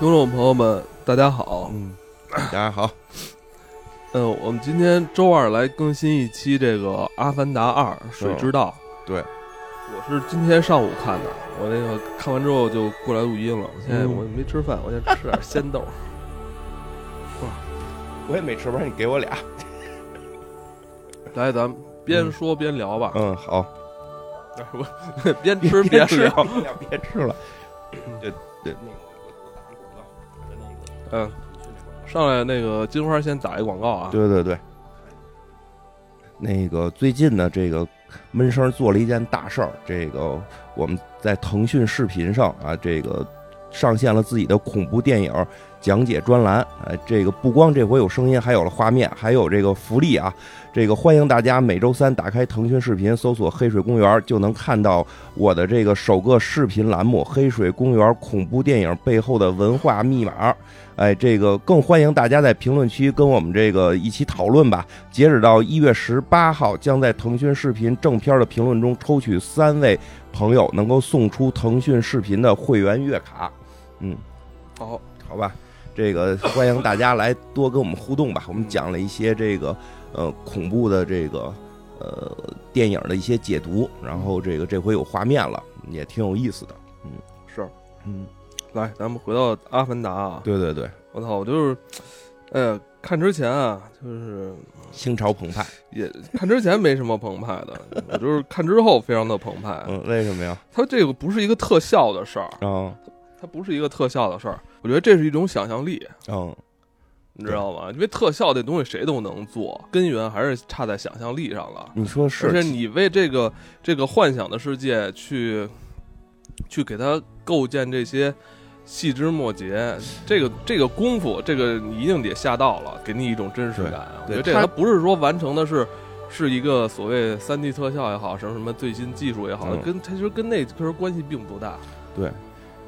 听众朋友们，大家好。嗯，大家好。嗯，我们今天周二来更新一期这个《阿凡达二：水之道》。对，我是今天上午看的，我那个看完之后就过来录音了。我现在我没吃饭，我先吃点鲜豆。哇，我也没吃，不然你给我俩。来，咱们边说边聊吧。嗯，好。我 边吃边聊，别吃了。对 对。嗯，上来那个金花先打一广告啊！对对对，那个最近呢，这个闷声做了一件大事儿，这个我们在腾讯视频上啊，这个上线了自己的恐怖电影讲解专栏。呃，这个不光这回有声音，还有了画面，还有这个福利啊！这个欢迎大家每周三打开腾讯视频，搜索“黑水公园”，就能看到我的这个首个视频栏目《黑水公园恐怖电影背后的文化密码》。哎，这个更欢迎大家在评论区跟我们这个一起讨论吧。截止到一月十八号，将在腾讯视频正片的评论中抽取三位朋友，能够送出腾讯视频的会员月卡。嗯，好，好吧，这个欢迎大家来多跟我们互动吧。我们讲了一些这个呃恐怖的这个呃电影的一些解读，然后这个这回有画面了，也挺有意思的。嗯，是，嗯。来，咱们回到《阿凡达》啊！对对对，我操，我就是，呃，看之前啊，就是心潮澎湃，也看之前没什么澎湃的，我就是看之后非常的澎湃。嗯，为什么呀？它这个不是一个特效的事儿啊，它不是一个特效的事儿，我觉得这是一种想象力。嗯，你知道吗？因为特效这东西谁都能做，根源还是差在想象力上了。你说是？而且你为这个这个幻想的世界去去给它构建这些。细枝末节，这个这个功夫，这个你一定得下到了，给你一种真实感。我觉得这它不是说完成的是，是一个所谓三 D 特效也好，什么什么最新技术也好，跟它其实跟那其实关系并不大。对。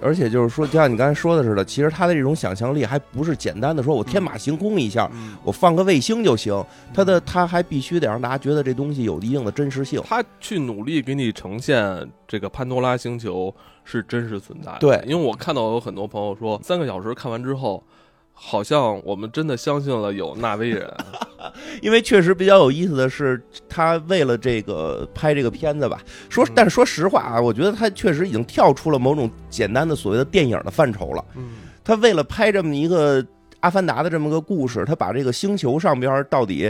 而且就是说，就像你刚才说的似的，其实他的这种想象力还不是简单的说，我天马行空一下，我放个卫星就行。他的他还必须得让大家觉得这东西有一定的真实性。他去努力给你呈现这个潘多拉星球是真实存在的。对，因为我看到有很多朋友说，三个小时看完之后。好像我们真的相信了有纳威人，因为确实比较有意思的是，他为了这个拍这个片子吧，说，但是说实话啊，我觉得他确实已经跳出了某种简单的所谓的电影的范畴了。嗯，他为了拍这么一个阿凡达的这么个故事，他把这个星球上边到底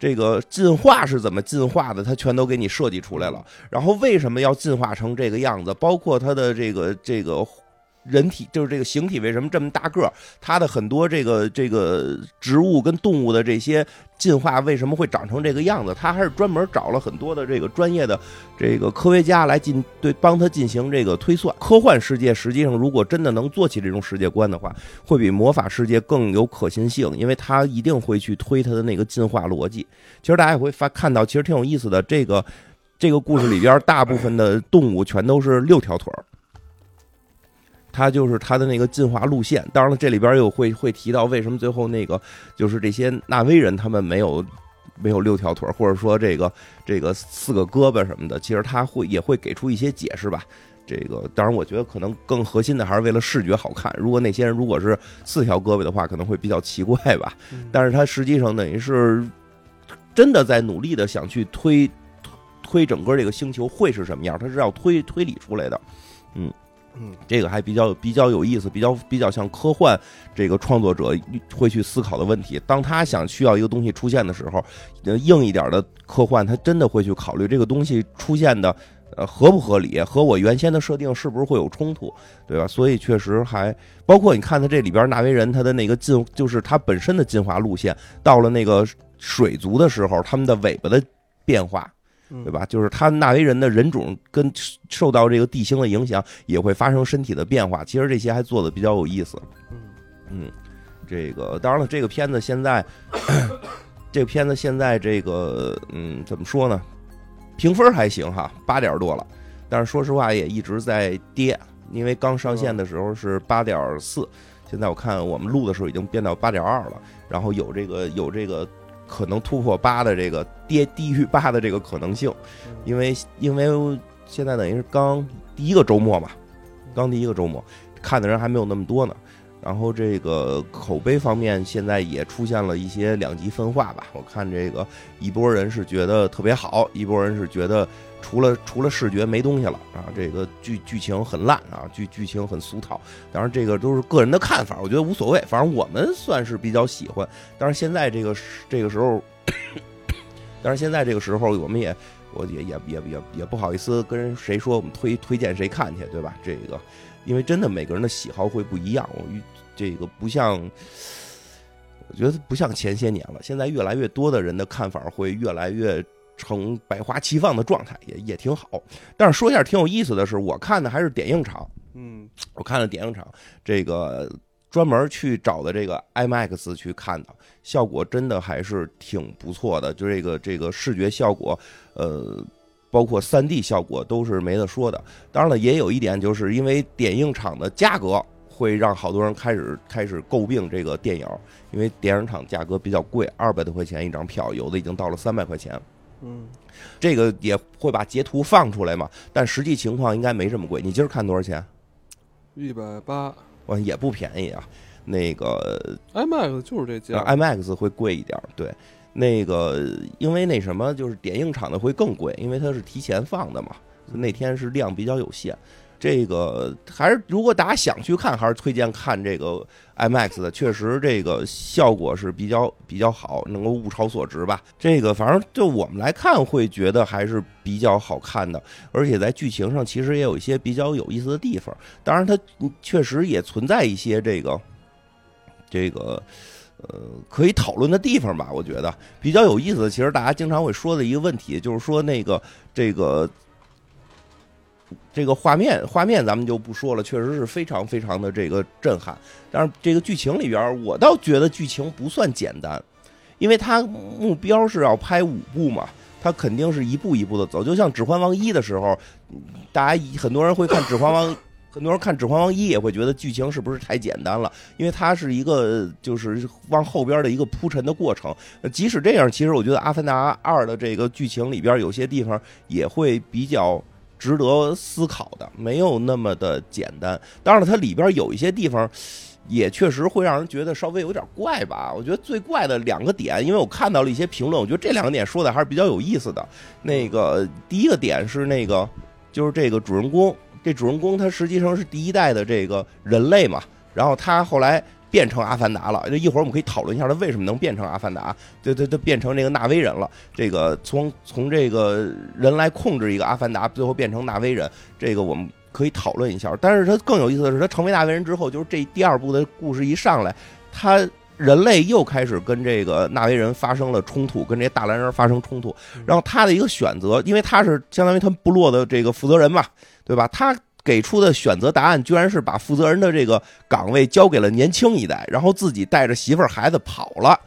这个进化是怎么进化的，他全都给你设计出来了。然后为什么要进化成这个样子？包括他的这个这个。人体就是这个形体为什么这么大个儿？它的很多这个这个植物跟动物的这些进化为什么会长成这个样子？他还是专门找了很多的这个专业的这个科学家来进对帮他进行这个推算。科幻世界实际上如果真的能做起这种世界观的话，会比魔法世界更有可信性，因为他一定会去推他的那个进化逻辑。其实大家也会发看到，其实挺有意思的。这个这个故事里边，大部分的动物全都是六条腿儿。它就是它的那个进化路线，当然了，这里边又会会提到为什么最后那个就是这些纳威人他们没有没有六条腿，或者说这个这个四个胳膊什么的，其实他会也会给出一些解释吧。这个当然，我觉得可能更核心的还是为了视觉好看。如果那些人如果是四条胳膊的话，可能会比较奇怪吧。但是他实际上等于是真的在努力的想去推推整个这个星球会是什么样，他是要推推理出来的，嗯。嗯，这个还比较比较有意思，比较比较像科幻这个创作者会去思考的问题。当他想需要一个东西出现的时候，硬一点的科幻，他真的会去考虑这个东西出现的呃合不合理，和我原先的设定是不是会有冲突，对吧？所以确实还包括你看他这里边纳威人他的那个进，就是他本身的进化路线，到了那个水族的时候，他们的尾巴的变化。对吧？就是他纳维人的人种跟受到这个地形的影响，也会发生身体的变化。其实这些还做的比较有意思。嗯嗯，这个当然了，这个片子现在，这个片子现在这个嗯，怎么说呢？评分还行哈，八点多了。但是说实话，也一直在跌，因为刚上线的时候是八点四，现在我看我们录的时候已经变到八点二了。然后有这个有这个。可能突破八的这个跌低于八的这个可能性，因为因为现在等于是刚第一个周末嘛，刚第一个周末看的人还没有那么多呢。然后这个口碑方面现在也出现了一些两极分化吧。我看这个一波人是觉得特别好，一波人是觉得除了除了视觉没东西了啊，这个剧剧情很烂啊，剧剧情很俗套。当然这个都是个人的看法，我觉得无所谓，反正我们算是比较喜欢。但是现在这个这个时候，但是现在这个时候我们也。我也也也也也不好意思跟谁说我们推推荐谁看去，对吧？这个，因为真的每个人的喜好会不一样。我这个不像，我觉得不像前些年了。现在越来越多的人的看法会越来越成百花齐放的状态，也也挺好。但是说一下挺有意思的是，我看的还是点映场。嗯，我看了点映场，这个专门去找的这个 IMAX 去看的。效果真的还是挺不错的，就这个这个视觉效果，呃，包括三 D 效果都是没得说的。当然了，也有一点，就是因为点映场的价格会让好多人开始开始诟病这个电影，因为电影场价格比较贵，二百多块钱一张票，有的已经到了三百块钱。嗯，这个也会把截图放出来嘛，但实际情况应该没这么贵。你今儿看多少钱？一百八，哇，也不便宜啊。那个 IMAX 就是这价，IMAX 会贵一点对，那个因为那什么，就是点映场的会更贵，因为它是提前放的嘛，那天是量比较有限。这个还是如果大家想去看，还是推荐看这个 IMAX 的，确实这个效果是比较比较好，能够物超所值吧。这个反正就我们来看，会觉得还是比较好看的，而且在剧情上其实也有一些比较有意思的地方。当然，它确实也存在一些这个。这个，呃，可以讨论的地方吧，我觉得比较有意思的，其实大家经常会说的一个问题，就是说那个这个这个画面，画面咱们就不说了，确实是非常非常的这个震撼。但是这个剧情里边，我倒觉得剧情不算简单，因为它目标是要拍五部嘛，它肯定是一步一步的走，就像《指环王一》的时候，大家很多人会看《指环王》。很多人看《指环王一》也会觉得剧情是不是太简单了？因为它是一个就是往后边的一个铺陈的过程。即使这样，其实我觉得《阿凡达二》的这个剧情里边有些地方也会比较值得思考的，没有那么的简单。当然了，它里边有一些地方也确实会让人觉得稍微有点怪吧。我觉得最怪的两个点，因为我看到了一些评论，我觉得这两个点说的还是比较有意思的。那个第一个点是那个就是这个主人公。这主人公他实际上是第一代的这个人类嘛，然后他后来变成阿凡达了。就一会儿我们可以讨论一下他为什么能变成阿凡达，对对对，变成这个纳威人了。这个从从这个人来控制一个阿凡达，最后变成纳威人，这个我们可以讨论一下。但是他更有意思的是，他成为纳威人之后，就是这第二部的故事一上来，他人类又开始跟这个纳威人发生了冲突，跟这些大蓝人发生冲突。然后他的一个选择，因为他是相当于他们部落的这个负责人嘛。对吧？他给出的选择答案居然是把负责人的这个岗位交给了年轻一代，然后自己带着媳妇儿孩子跑了。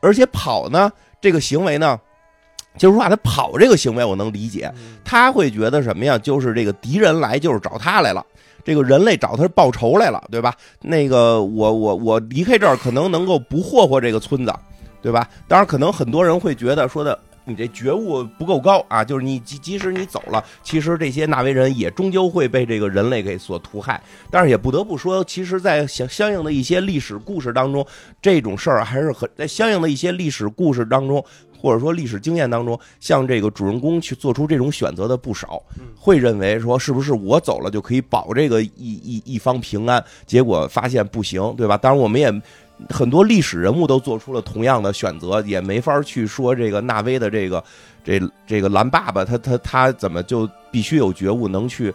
而且跑呢，这个行为呢，就是说他跑这个行为我能理解，他会觉得什么呀？就是这个敌人来就是找他来了，这个人类找他报仇来了，对吧？那个我我我离开这儿可能能够不霍霍这个村子，对吧？当然，可能很多人会觉得说的。你这觉悟不够高啊！就是你即即使你走了，其实这些纳维人也终究会被这个人类给所屠害。但是也不得不说，其实，在相相应的一些历史故事当中，这种事儿还是很在相应的一些历史故事当中，或者说历史经验当中，像这个主人公去做出这种选择的不少，会认为说是不是我走了就可以保这个一一一方平安？结果发现不行，对吧？当然我们也。很多历史人物都做出了同样的选择，也没法去说这个纳威的这个这这个蓝爸爸，他他他怎么就必须有觉悟，能去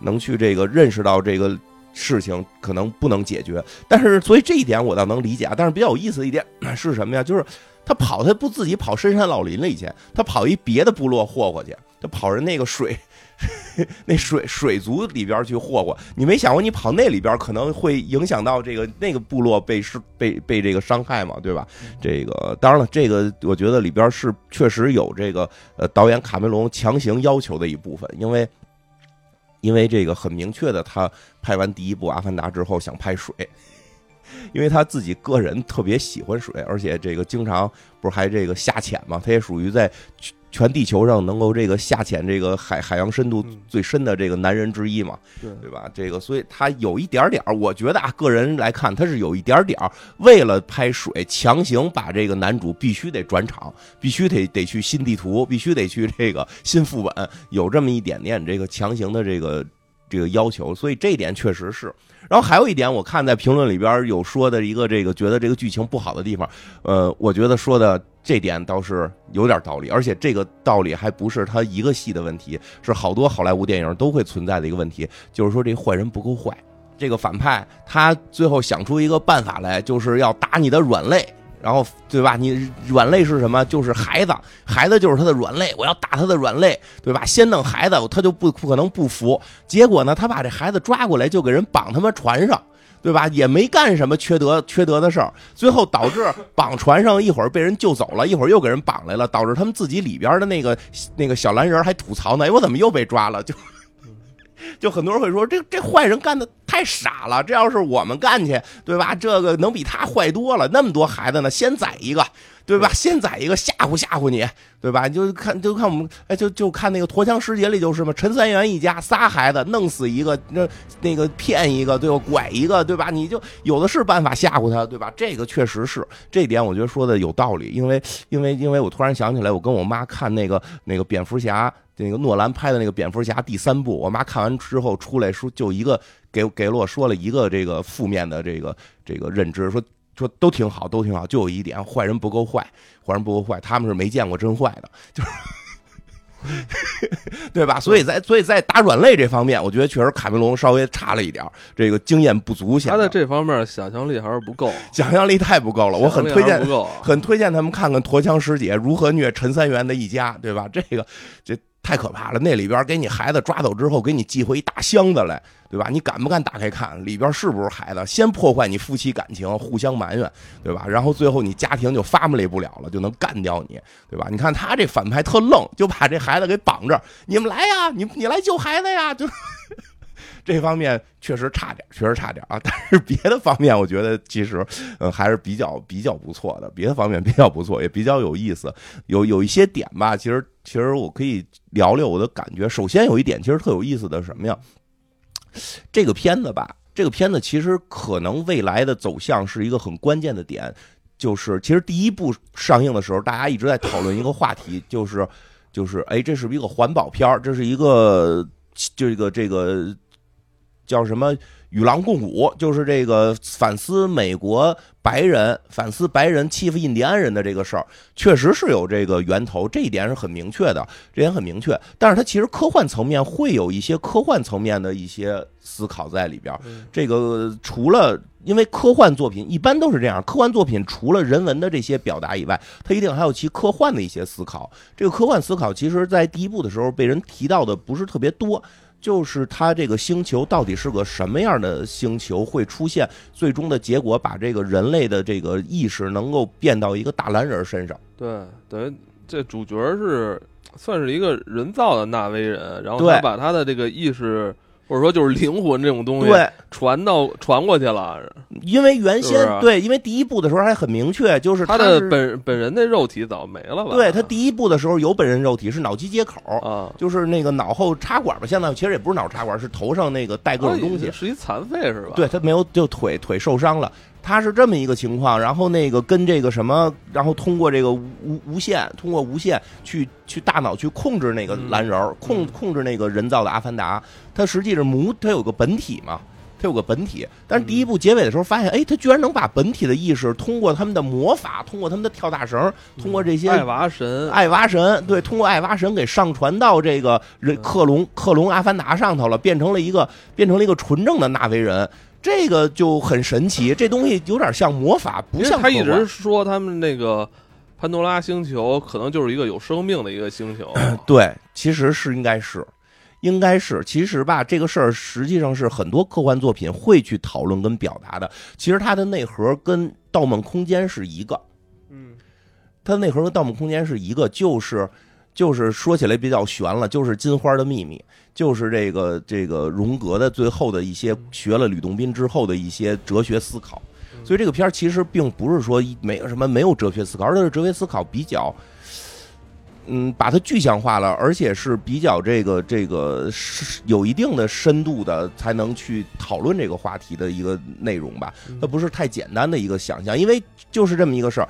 能去这个认识到这个事情可能不能解决。但是，所以这一点我倒能理解啊。但是比较有意思的一点是什么呀？就是他跑，他不自己跑深山老林了，以前他跑一别的部落霍霍去，他跑人那个水。那水水族里边去霍霍，你没想过你跑那里边可能会影响到这个那个部落被是被被这个伤害嘛，对吧？这个当然了，这个我觉得里边是确实有这个呃导演卡梅隆强行要求的一部分，因为因为这个很明确的，他拍完第一部《阿凡达》之后想拍水，因为他自己个人特别喜欢水，而且这个经常不是还这个下潜嘛，他也属于在。全地球上能够这个下潜这个海海洋深度嗯最深的这个男人之一嘛，对对吧？这个，所以他有一点点儿，我觉得啊，个人来看，他是有一点点儿为了拍水，强行把这个男主必须得转场，必须得得去新地图，必须得去这个新副本，有这么一点点这个强行的这个这个要求，所以这一点确实是。然后还有一点，我看在评论里边有说的一个这个觉得这个剧情不好的地方，呃，我觉得说的这点倒是有点道理，而且这个道理还不是他一个戏的问题，是好多好莱坞电影都会存在的一个问题，就是说这坏人不够坏。这个反派他最后想出一个办法来，就是要打你的软肋，然后对吧？你软肋是什么？就是孩子，孩子就是他的软肋，我要打他的软肋，对吧？先弄孩子，他就不不可能不服。结果呢，他把这孩子抓过来，就给人绑他妈船上。对吧？也没干什么缺德缺德的事儿，最后导致绑船上一会儿被人救走了，一会儿又给人绑来了，导致他们自己里边的那个那个小蓝人还吐槽呢，哎，我怎么又被抓了？就 就很多人会说，这这坏人干的太傻了，这要是我们干去，对吧？这个能比他坏多了，那么多孩子呢，先宰一个，对吧？先宰一个吓唬吓唬你，对吧？就看就看我们，哎，就就看那个《驼枪师姐》里就是嘛，陈三元一家仨孩子弄死一个，那那个骗一个，对吧？拐一个，对吧？你就有的是办法吓唬他，对吧？这个确实是这点，我觉得说的有道理，因为因为因为我突然想起来，我跟我妈看那个那个蝙蝠侠。那个诺兰拍的那个蝙蝠侠第三部，我妈看完之后出来说，就一个给给了我说了一个这个负面的这个这个认知，说说都挺好，都挺好，就有一点坏人不够坏，坏人不够坏，他们是没见过真坏的，就是。对吧？所以在所以在打软肋这方面，我觉得确实卡梅隆稍微差了一点，这个经验不足，显他在这方面想象力还是不够，想象力太不够了。我很推荐。很推荐他们看看《驼枪师姐》如何虐陈三元的一家，对吧？这个这太可怕了。那里边给你孩子抓走之后，给你寄回一大箱子来，对吧？你敢不敢打开看里边是不是孩子？先破坏你夫妻感情，互相埋怨，对吧？然后最后你家庭就 family 不了了，就能干掉你，对吧？你看他这反派特愣，就把这孩子给绑着，你们来呀，你你来救孩子呀，就。这方面确实差点，确实差点啊！但是别的方面，我觉得其实，嗯，还是比较比较不错的。别的方面比较不错，也比较有意思。有有一些点吧，其实其实我可以聊聊我的感觉。首先有一点，其实特有意思的是什么呀？这个片子吧，这个片子其实可能未来的走向是一个很关键的点，就是其实第一部上映的时候，大家一直在讨论一个话题，就是就是哎，这是不是一个环保片儿？这是一个这个这个叫什么？与狼共舞，就是这个反思美国白人反思白人欺负印第安人的这个事儿，确实是有这个源头，这一点是很明确的，这点很明确。但是它其实科幻层面会有一些科幻层面的一些思考在里边这个除了因为科幻作品一般都是这样，科幻作品除了人文的这些表达以外，它一定还有其科幻的一些思考。这个科幻思考，其实在第一部的时候被人提到的不是特别多。就是它这个星球到底是个什么样的星球，会出现最终的结果，把这个人类的这个意识能够变到一个大蓝人身上。对，等于这主角是算是一个人造的纳威人，然后他把他的这个意识或者说就是灵魂这种东西对，传到传过去了，因为原先对，因为第一部的时候还很明确，就是他的本本人的肉体早没了吧？对他第一部的时候有本人肉体是脑机接口，啊，就是那个脑后插管吧，现在其实也不是脑插管，是头上那个带各种东西啊。是一残废是吧？对他没有，就腿腿受伤了。他是这么一个情况，然后那个跟这个什么，然后通过这个无无无线，通过无线去去大脑去控制那个蓝人儿，控控制那个人造的阿凡达。他实际是母，他有个本体嘛，他有个本体。但是第一部结尾的时候发现，哎，他居然能把本体的意识通过他们的魔法，通过他们的跳大绳，通过这些爱娃神，爱娃神，对，通过爱娃神给上传到这个人嗯克隆克隆阿凡达上头了，变成了一个变成了一个纯正的纳维人，这个就很神奇。这东西有点像魔法，不像他一直说他们那个潘多拉星球可能就是一个有生命的一个星球，对，其实是应该是。应该是，其实吧，这个事儿实际上是很多科幻作品会去讨论跟表达的。其实它的内核跟《盗梦空间》是一个，嗯，它的内核跟《盗梦空间》是一个，就是就是说起来比较悬了，就是金花的秘密，就是这个这个荣格的最后的一些学了吕洞宾之后的一些哲学思考。所以这个片儿其实并不是说没有什么没有哲学思考，而是哲学思考比较嗯，把它具象化了，而且是比较这个这个是有一定的深度的，才能去讨论这个话题的一个内容吧。它不是太简单的一个想象，因为就是这么一个事儿。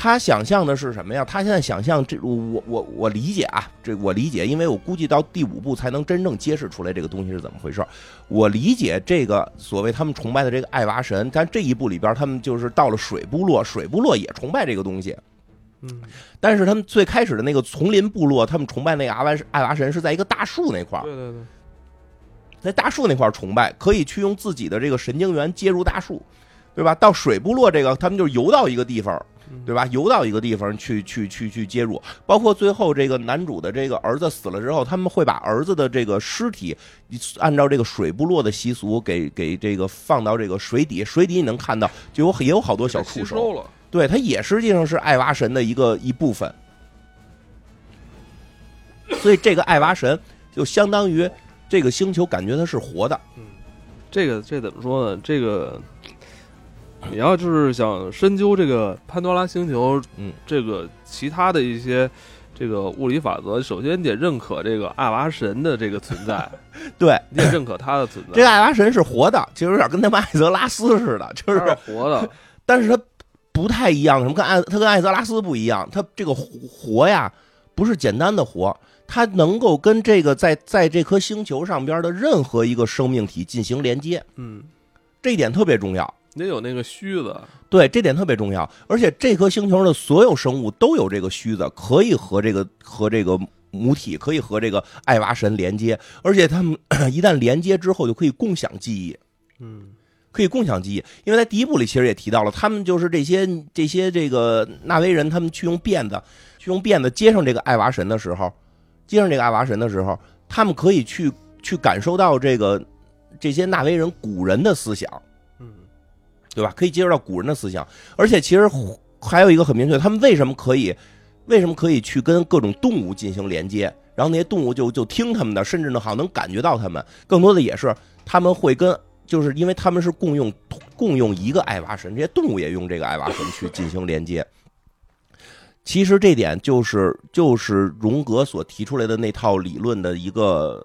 他想象的是什么呀？他现在想象这我我我理解啊，这我理解，因为我估计到第五部才能真正揭示出来这个东西是怎么回事儿。我理解这个所谓他们崇拜的这个爱娃神，但这一部里边他们就是到了水部落，水部落也崇拜这个东西。嗯，但是他们最开始的那个丛林部落，他们崇拜那个阿娃爱娃神是在一个大树那块儿，对对对，在大树那块儿崇拜，可以去用自己的这个神经元接入大树，对吧？到水部落这个，他们就游到一个地方。对吧？游到一个地方去，去，去，去接入。包括最后这个男主的这个儿子死了之后，他们会把儿子的这个尸体，按照这个水部落的习俗，给给这个放到这个水底。水底你能看到，就有也有好多小触手。了。对，它也实际上是艾娃神的一个一部分。所以这个艾娃神就相当于这个星球，感觉它是活的。嗯，这个这怎么说呢？这个。你要就是想深究这个潘多拉星球，嗯，这个其他的一些这个物理法则，首先得认可这个艾娃神的这个存在，对，你得认可它的存在。这个爱娃神是活的，其实有点跟他们艾泽拉斯似的，就是活的，但是他不太一样，什么跟艾他跟艾泽拉斯不一样，他这个活呀不是简单的活，他能够跟这个在在这颗星球上边的任何一个生命体进行连接，嗯，这一点特别重要。得有那个须子，对，这点特别重要。而且这颗星球的所有生物都有这个须子，可以和这个和这个母体，可以和这个艾娃神连接。而且他们 一旦连接之后，就可以共享记忆。嗯，可以共享记忆。因为在第一部里其实也提到了，他们就是这些这些这个纳威人，他们去用辫子，去用辫子接上这个爱娃神的时候，接上这个爱娃神的时候，他们可以去去感受到这个这些纳威人古人的思想。嗯对吧？可以接触到古人的思想，而且其实还有一个很明确，他们为什么可以，为什么可以去跟各种动物进行连接？然后那些动物就就听他们的，甚至呢好像能感觉到他们。更多的也是他们会跟，就是因为他们是共用共用一个爱娃神，这些动物也用这个爱娃神去进行连接。其实这点就是就是荣格所提出来的那套理论的一个。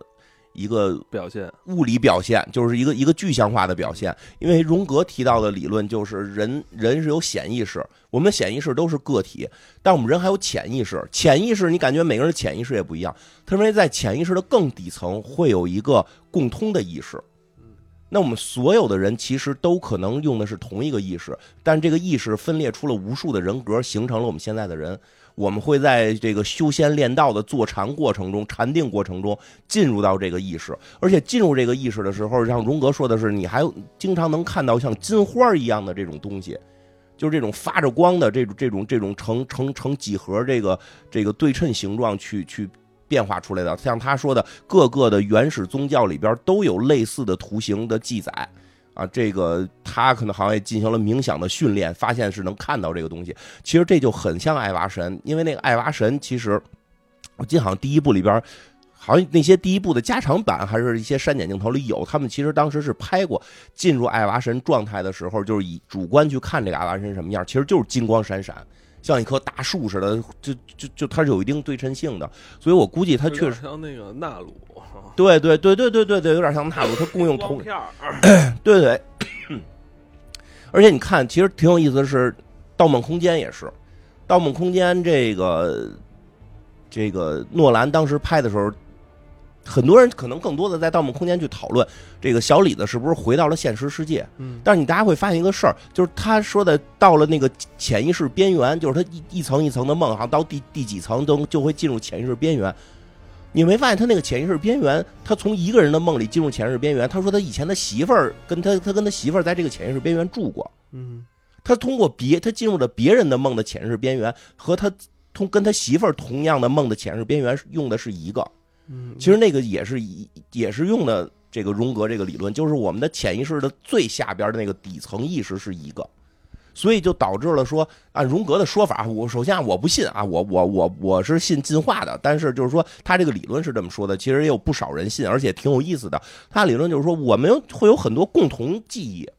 一个表现，物理表现就是一个一个具象化的表现。因为荣格提到的理论就是人人是有显意识，我们显意识都是个体，但我们人还有潜意识。潜意识你感觉每个人的潜意识也不一样。他认为在潜意识的更底层会有一个共通的意识。那我们所有的人其实都可能用的是同一个意识，但这个意识分裂出了无数的人格，形成了我们现在的人。我们会在这个修仙练道的坐禅过程中、禅定过程中进入到这个意识，而且进入这个意识的时候，像荣格说的是，你还经常能看到像金花一样的这种东西，就是这种发着光的这种这种这种成成成几何这个这个对称形状去去变化出来的。像他说的，各个的原始宗教里边都有类似的图形的记载。啊，这个他可能好像也进行了冥想的训练，发现是能看到这个东西。其实这就很像爱娃神，因为那个爱娃神，其实我记得好像第一部里边，好像那些第一部的加长版，还是一些删减镜头里有，他们其实当时是拍过进入爱娃神状态的时候，就是以主观去看这个爱娃神什么样，其实就是金光闪闪，像一棵大树似的，就就就它是有一定对称性的。所以我估计它确实像那个纳鲁。对对对对对对对，有点像纳鲁，它共用同 对对，而且你看，其实挺有意思的是，《盗梦空间》也是，《盗梦空间》这个这个诺兰当时拍的时候，很多人可能更多的在《盗梦空间》去讨论这个小李子是不是回到了现实世界。嗯，但是你大家会发现一个事儿，就是他说的到了那个潜意识边缘，就是他一一层一层的梦，哈，到第第几层都就会进入潜意识边缘。你没发现他那个潜意识边缘？他从一个人的梦里进入潜意识边缘。他说他以前的媳妇儿跟他，他跟他媳妇儿在这个潜意识边缘住过。嗯，他通过别他进入了别人的梦的潜意识边缘，和他同跟他媳妇儿同样的梦的潜意识边缘用的是一个。嗯，其实那个也是一也是用的这个荣格这个理论，就是我们的潜意识的最下边的那个底层意识是一个。所以就导致了说，按荣格的说法，我首先我不信啊，我我我我是信进化的，但是就是说他这个理论是这么说的，其实也有不少人信，而且挺有意思的。他理论就是说，我们会有很多共同记忆，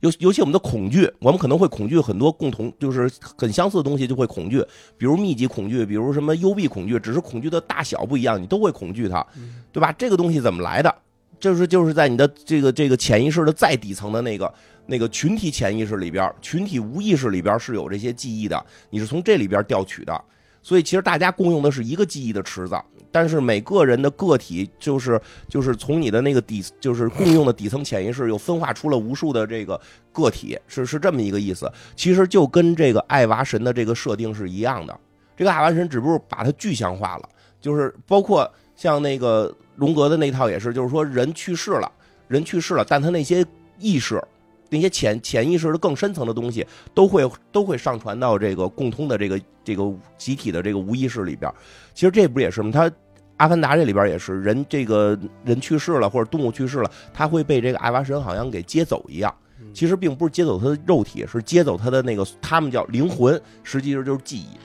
尤尤其我们的恐惧，我们可能会恐惧很多共同就是很相似的东西，就会恐惧，比如密集恐惧，比如什么幽闭恐惧，只是恐惧的大小不一样，你都会恐惧它，对吧？这个东西怎么来的？就是就是在你的这个这个潜意识的再底层的那个那个群体潜意识里边，群体无意识里边是有这些记忆的，你是从这里边调取的。所以其实大家共用的是一个记忆的池子，但是每个人的个体就是就是从你的那个底就是共用的底层潜意识又分化出了无数的这个个体，是是这么一个意思。其实就跟这个爱娃神的这个设定是一样的，这个爱娃神只不过把它具象化了，就是包括像那个荣格的那套也是，就是说人去世了，人去世了，但他那些意识。那些潜潜意识的更深层的东西，都会都会上传到这个共通的这个这个集体的这个无意识里边。其实这不也是吗？他《阿凡达》这里边也是人，这个人去世了或者动物去世了，他会被这个爱娃神好像给接走一样。其实并不是接走他的肉体，是接走他的那个他们叫灵魂，实际上就是记忆。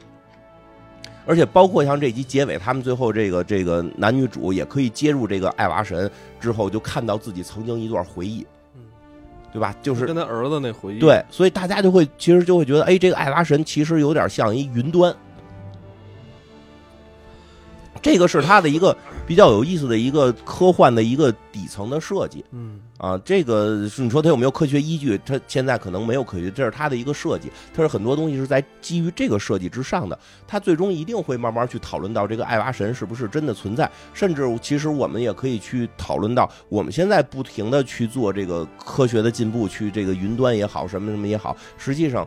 而且包括像这集结尾，他们最后这个这个男女主也可以接入这个爱娃神之后，就看到自己曾经一段回忆。对吧？就是跟他儿子那回忆。对，所以大家就会其实就会觉得，哎，这个艾拉神其实有点像一云端。这个是他的一个比较有意思的一个科幻的一个底层的设计。嗯。啊，这个你说它有没有科学依据？它现在可能没有科学，这是它的一个设计。它是很多东西是在基于这个设计之上的。它最终一定会慢慢去讨论到这个爱娃神是不是真的存在，甚至其实我们也可以去讨论到，我们现在不停的去做这个科学的进步，去这个云端也好，什么什么也好，实际上，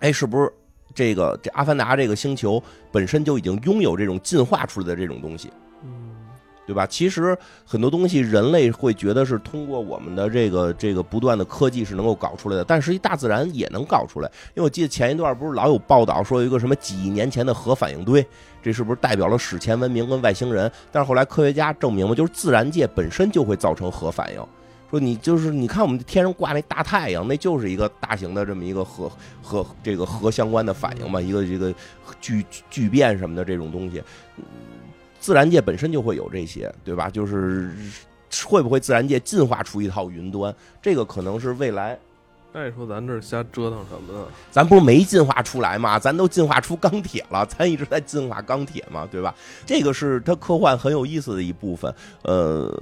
哎，是不是这个这阿凡达这个星球本身就已经拥有这种进化出来的这种东西？对吧？其实很多东西人类会觉得是通过我们的这个这个不断的科技是能够搞出来的，但实际大自然也能搞出来。因为我记得前一段不是老有报道说有一个什么几亿年前的核反应堆，这是不是代表了史前文明跟外星人？但是后来科学家证明了，就是自然界本身就会造成核反应。说你就是你看我们天上挂那大太阳，那就是一个大型的这么一个核核这个核相关的反应嘛，一个这个聚聚变什么的这种东西。自然界本身就会有这些，对吧？就是会不会自然界进化出一套云端？这个可能是未来。那你说咱这瞎折腾什么呢？咱不是没进化出来吗？咱都进化出钢铁了，咱一直在进化钢铁嘛，对吧？这个是它科幻很有意思的一部分，呃。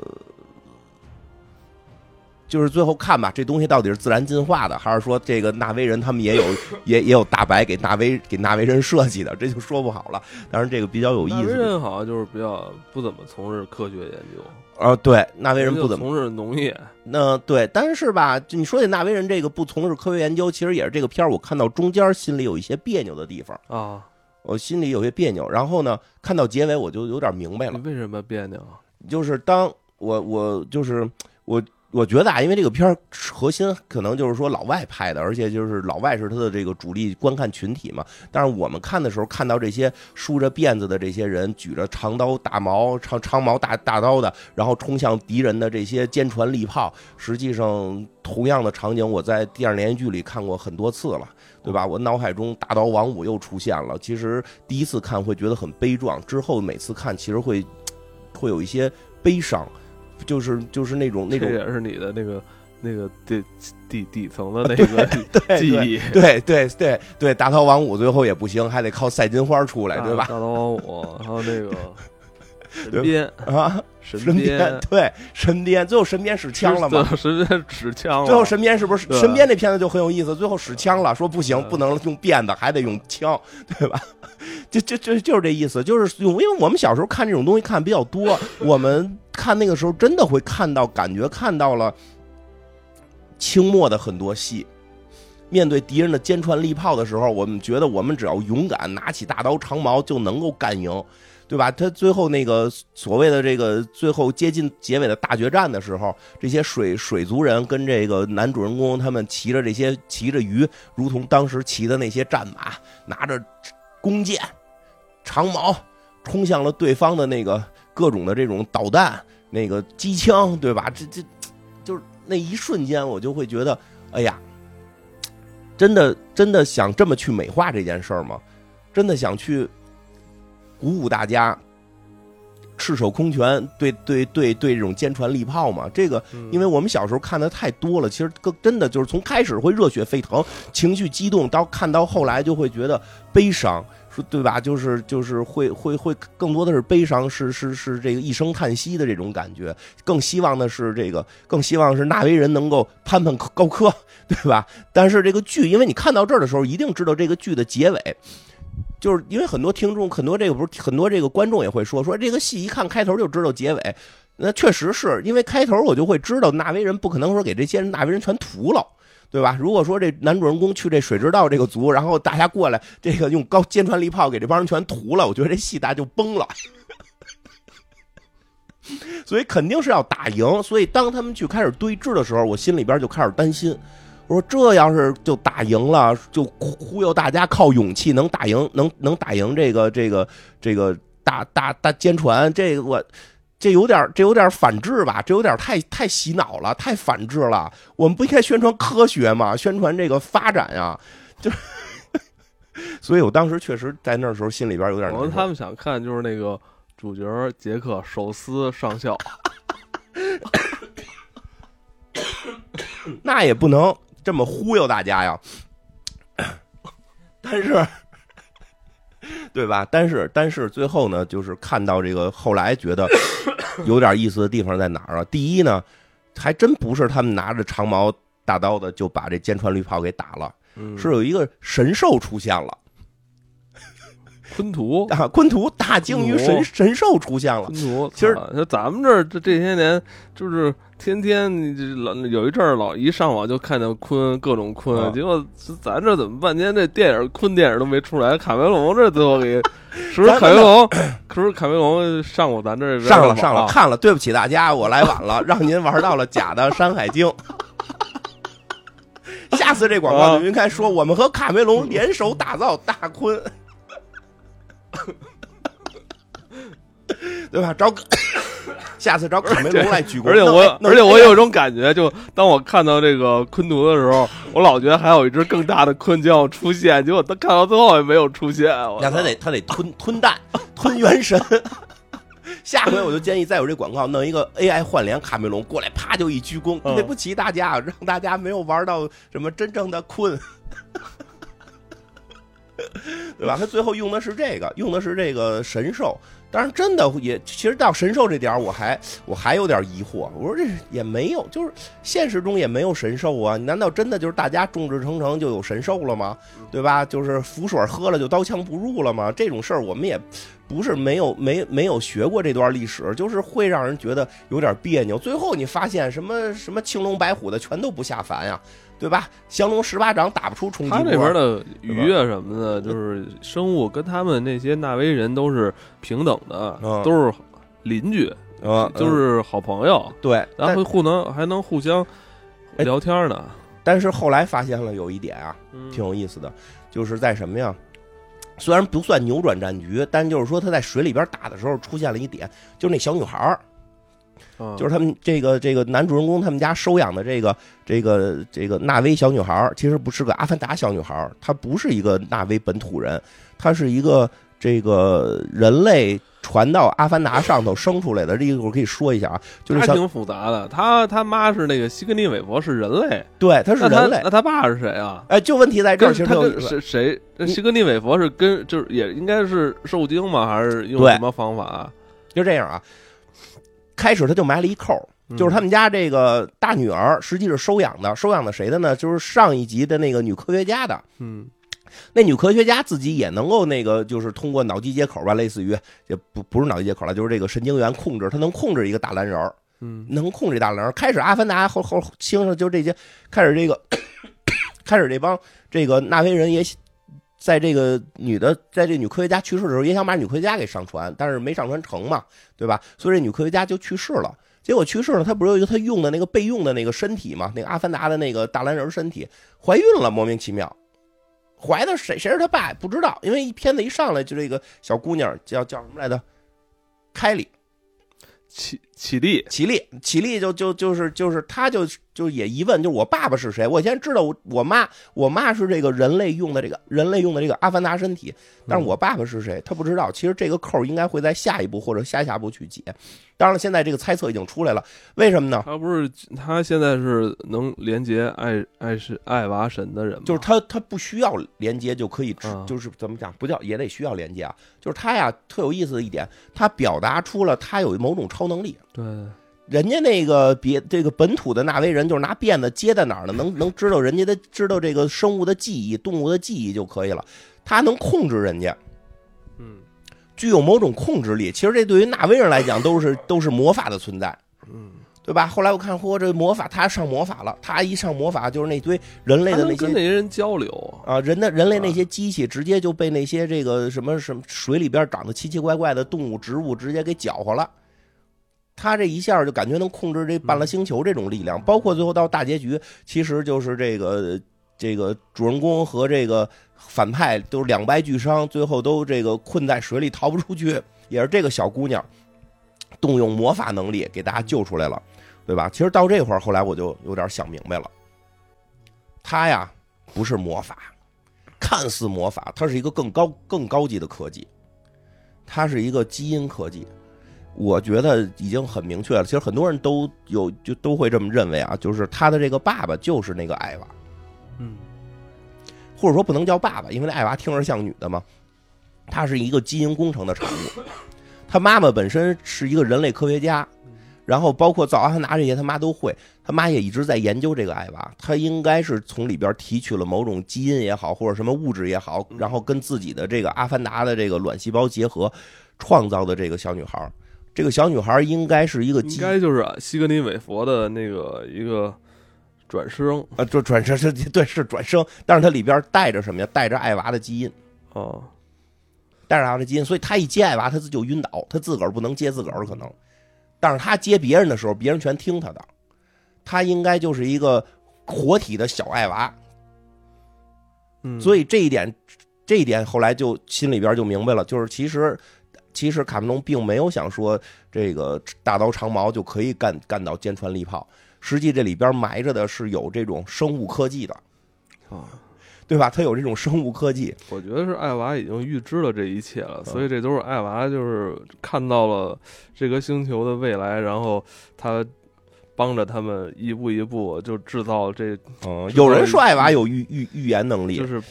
就是最后看吧，这东西到底是自然进化的，还是说这个纳威人他们也有也也有大白给纳威给纳威人设计的，这就说不好了。当然这个比较有意思。纳威人好像就是比较不怎么从事科学研究。啊，对，纳威人不怎么从事农业。那对，但是吧，你说这纳威人这个不从事科学研究，其实也是这个片儿我看到中间心里有一些别扭的地方啊，我心里有些别扭。然后呢，看到结尾我就有点明白了。为什么别扭？就是当我我就是我。我觉得啊，因为这个片儿核心可能就是说老外拍的，而且就是老外是他的这个主力观看群体嘛。但是我们看的时候，看到这些梳着辫子的这些人，举着长刀大矛、长长矛大大刀的，然后冲向敌人的这些坚船利炮，实际上同样的场景我在电视连续剧里看过很多次了，对吧？我脑海中大刀王五又出现了。其实第一次看会觉得很悲壮，之后每次看其实会会有一些悲伤。就是就是那种那种，这也是你的那个那个底底底层的那个记忆，对对对对，大逃王五最后也不行，还得靠赛金花出来，对吧？大刀王五还有那个神鞭啊，神鞭对神鞭，最后神鞭使枪了吗？神鞭使枪了。最后神鞭是不是神鞭那片子就很有意思？最后使枪了，说不行，不能用鞭子，还得用枪，对吧？就就就就是这意思，就是因为我们小时候看这种东西看比较多，我们。看那个时候，真的会看到，感觉看到了清末的很多戏。面对敌人的坚船利炮的时候，我们觉得我们只要勇敢，拿起大刀长矛就能够干赢，对吧？他最后那个所谓的这个最后接近结尾的大决战的时候，这些水水族人跟这个男主人公他们骑着这些骑着鱼，如同当时骑的那些战马，拿着弓箭、长矛，冲向了对方的那个。各种的这种导弹，那个机枪，对吧？这这，就是那一瞬间，我就会觉得，哎呀，真的真的想这么去美化这件事儿吗？真的想去鼓舞大家，赤手空拳对对对对这种坚船利炮嘛。这个，因为我们小时候看的太多了，其实更真的就是从开始会热血沸腾、情绪激动，到看到后来就会觉得悲伤。说对吧？就是就是会会会更多的是悲伤，是是是这个一声叹息的这种感觉。更希望的是这个，更希望是纳维人能够攀攀高科，对吧？但是这个剧，因为你看到这儿的时候，一定知道这个剧的结尾，就是因为很多听众，很多这个不是很多这个观众也会说，说这个戏一看开头就知道结尾。那确实是因为开头我就会知道纳维人不可能说给这些人纳维人全屠了。对吧？如果说这男主人公去这水之道这个族，然后大家过来，这个用高坚船利炮给这帮人全屠了，我觉得这戏大就崩了。所以肯定是要打赢。所以当他们去开始对峙的时候，我心里边就开始担心。我说这要是就打赢了，就忽悠大家靠勇气能打赢，能能打赢这个这个这个大大大坚船，这个我。这有点，这有点反制吧？这有点太太洗脑了，太反制了。我们不应该宣传科学吗？宣传这个发展呀，就。所以我当时确实在那时候心里边有点。可能他们想看就是那个主角杰克手撕上校，那也不能这么忽悠大家呀。但是。对吧？但是但是最后呢，就是看到这个后来觉得 有点意思的地方在哪儿啊？第一呢，还真不是他们拿着长矛大刀的就把这坚船绿炮给打了，是有一个神兽出现了。昆图啊，昆图大鲸鱼神神兽出现了。昆图，其实咱们这儿这这些年就是天天老有一阵儿老一上网就看见昆各种昆，结果咱这怎么半天这电影昆电影都没出来？卡梅隆这最后给 是不是卡梅隆？是不是卡梅隆上过咱这上了上了看了？对不起大家，我来晚了，让您玩到了假的《山海经》。下次这广告就应该说我们和卡梅隆联手打造大昆。对吧？找下次找卡梅隆来鞠躬。而且我，而且我有一种感觉，就当我看到这个昆图的时候，我老觉得还有一只更大的昆将要出现，结果他看到最后也没有出现。那他得他得吞吞蛋，吞元神。下回我就建议再有这广告，弄一个 AI 换脸卡梅隆过来，啪就一鞠躬，对不起大家，让大家没有玩到什么真正的昆。对吧？他最后用的是这个，用的是这个神兽。当然，真的也其实到神兽这点我还我还有点疑惑。我说这也没有，就是现实中也没有神兽啊。难道真的就是大家众志成城就有神兽了吗？对吧？就是符水喝了就刀枪不入了吗？这种事儿我们也不是没有没没有学过这段历史，就是会让人觉得有点别扭。最后你发现什么什么青龙白虎的全都不下凡呀。对吧？降龙十八掌打不出冲击波。他那边的鱼啊什么的，就是生物跟他们那些纳威人都是平等的，都是邻居，啊，都是好朋友。对，然后互能还能互相聊天呢。但是后来发现了有一点啊，挺有意思的，就是在什么呀？虽然不算扭转战局，但就是说他在水里边打的时候出现了一点，就是那小女孩儿。就是他们这个这个男主人公他们家收养的这个这个这个纳威小女孩，其实不是个阿凡达小女孩，她不是一个纳威本土人，她是一个这个人类传到阿凡达上头生出来的。这一会儿可以说一下啊，就是还挺复杂的。他他妈是那个西格尼韦佛是人类，对，他是人类。那他爸是谁啊？哎，就问题在这儿，其实他谁谁？西格尼韦佛是跟就是也应该是受精吗？还是用什么方法？啊就这样啊。开始他就埋了一扣，就是他们家这个大女儿实际是收养的，收养的谁的呢？就是上一集的那个女科学家的。嗯，那女科学家自己也能够那个，就是通过脑机接口吧，类似于也不不是脑机接口了，就是这个神经元控制，她能控制一个大蓝人儿。嗯，能控制大蓝人。开始阿凡达后后星上就这些，开始这个 开始这帮这个纳威人也在这个女的，在这女科学家去世的时候，也想把女科学家给上传，但是没上传成嘛，对吧？所以这女科学家就去世了。结果去世了，她不是有一个她用的那个备用的那个身体嘛？那个阿凡达的那个大蓝人身体怀孕了，莫名其妙，怀的谁？谁是他爸？不知道，因为一片子一上来就这个小姑娘叫叫什么来着？凯莉，其起立，起立，起立就就就是就是他就就也疑问，就是我爸爸是谁？我先知道我我妈，我妈是这个人类用的这个人类用的这个阿凡达身体，但是我爸爸是谁？他不知道。其实这个扣应该会在下一步或者下下步去解。当然了，现在这个猜测已经出来了，为什么呢？他不是他现在是能连接爱爱是爱娃神的人吗？就是他他不需要连接就可以，嗯就是怎么讲不叫也得需要连接啊。就是他呀特有意思的一点，他表达出了他有某种超能力。对，人家那个别这个本土的纳威人，就是拿辫子接在哪儿呢？能能知道人家的知道这个生物的记忆、动物的记忆就可以了。他能控制人家，嗯具有某种控制力。其实这对于纳威人来讲，都是都是魔法的存在，嗯，对吧？后来我看，嚯，这魔法他上魔法了，他一上魔法就是那堆人类的那些跟那些人交流，啊，人的人类那些机器直接就被那些这个什么什么水里边长得奇奇怪怪的动物、植物直接给搅和了。他这一下就感觉能控制这半拉星球这种力量，包括最后到大结局，其实就是这个这个主人公和这个反派都是两败俱伤，最后都这个困在水里逃不出去，也是这个小姑娘动用魔法能力给大家救出来了，对吧？其实到这会儿，后来我就有点想明白了，他呀不是魔法，看似魔法，它是一个更高更高级的科技，它是一个基因科技。我觉得已经很明确了，其实很多人都有就都会这么认为啊，就是他的这个爸爸就是那个艾娃，嗯。或者说不能叫爸爸，因为那艾娃听着像女的嘛，她是一个基因工程的产物，她妈妈本身是一个人类科学家，然后包括造阿凡达这些，他妈都会，他妈也一直在研究这个艾娃，他应该是从里边提取了某种基因也好，或者什么物质也好，然后跟自己的这个阿凡达的这个卵细胞结合，创造的这个小女孩儿。这个小女孩应该是一个基应该就是西格尼韦佛的那个一个转生啊，就转生是，对，是转生，但是它里边带着什么呀？带着艾娃的基因，哦，带着艾娃的基因，所以他一接艾娃，他自就晕倒，他自个儿不能接自个儿可能，但是他接别人的时候，别人全听他的，他应该就是一个活体的小艾娃，嗯，所以这一点，这一点后来就心里边就明白了，就是其实。其实卡梅隆并没有想说这个大刀长矛就可以干干到坚船利炮，实际这里边埋着的是有这种生物科技的，啊，对吧？它有这种生物科技，我觉得是艾娃已经预知了这一切了，嗯所以这都是艾娃就是看到了这个星球的未来，然后他帮着他们一步一步就制造这，嗯，有人说艾娃有预预预言能力，就是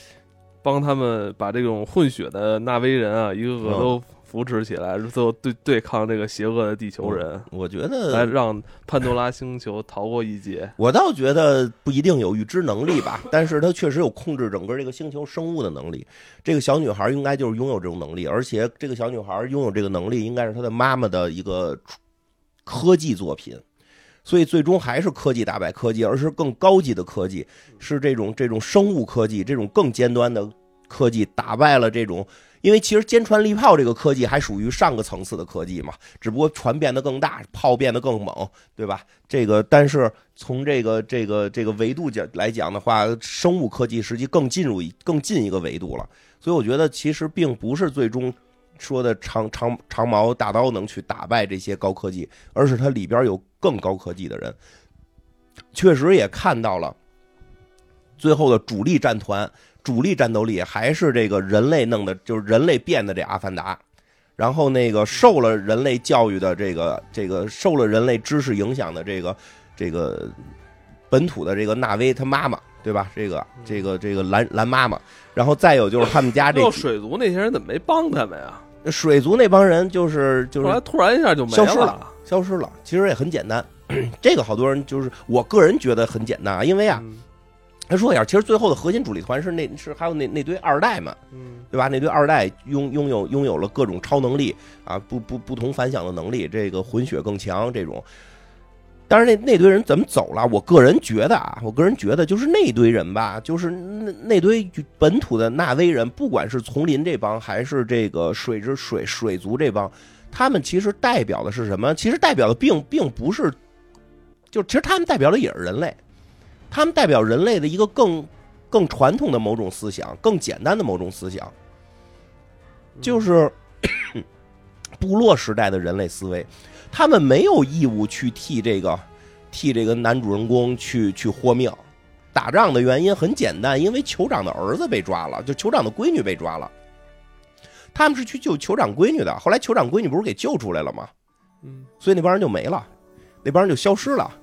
帮他们把这种混血的纳威人啊，一个个嗯都扶持起来，最后对对抗这个邪恶的地球人，我觉来得，让潘多拉星球逃过一劫。我倒觉得不一定有预知能力吧，但是他确实有控制整个这个星球生物的能力。这个小女孩应该就是拥有这种能力，而且这个小女孩拥有这个能力，应该是她的妈妈的一个科技作品。所以最终还是科技打败科技，而是更高级的科技，是这种这种生物科技，这种更尖端的科技打败了这种。因为其实坚船利炮这个科技还属于上个层次的科技嘛，只不过船变得更大，炮变得更猛，对吧？这个，但是从这个这个这个维度讲来讲的话，生物科技实际更进入更进一个维度了。所以我觉得其实并不是最终说的长长长矛大刀能去打败这些高科技，而是它里边有更高科技的人。确实也看到了最后的主力战团。主力战斗力还是这个人类弄的，就是人类变的这阿凡达，然后那个受了人类教育的这个这个受了人类知识影响的这个这个本土的这个纳威他妈妈，对吧？这个这个这个蓝蓝妈妈，然后再有就是他们家这要水族那些人怎么没帮他们呀？水族那帮人就是就是后来突然一下就没消失了了。消失了。其实也很简单，这个好多人就是我个人觉得很简单啊，因为啊，嗯他说一下，其实最后的核心主力团是那是还有那那堆二代们。嗯对吧？那堆二代拥拥有拥有了各种超能力啊，不不不同凡响的能力，这个混血更强这种。但是那那堆人怎么走了？我个人觉得啊，我个人觉得就是那堆人吧，就是那那堆本土的纳威人，不管是丛林这帮还是这个水之水水族这帮，他们其实代表的是什么？其实代表的并并不是，就其实他们代表的也是人类，他们代表人类的一个更更传统的某种思想，更简单的某种思想。就是 部落时代的人类思维，他们没有义务去替这个替这个男主人公去去豁命。打仗的原因很简单，因为酋长的儿子被抓了，就酋长的闺女被抓了。他们是去救酋长闺女的，后来酋长闺女不是给救出来了吗？嗯，所以那帮人就没了，那帮人就消失了。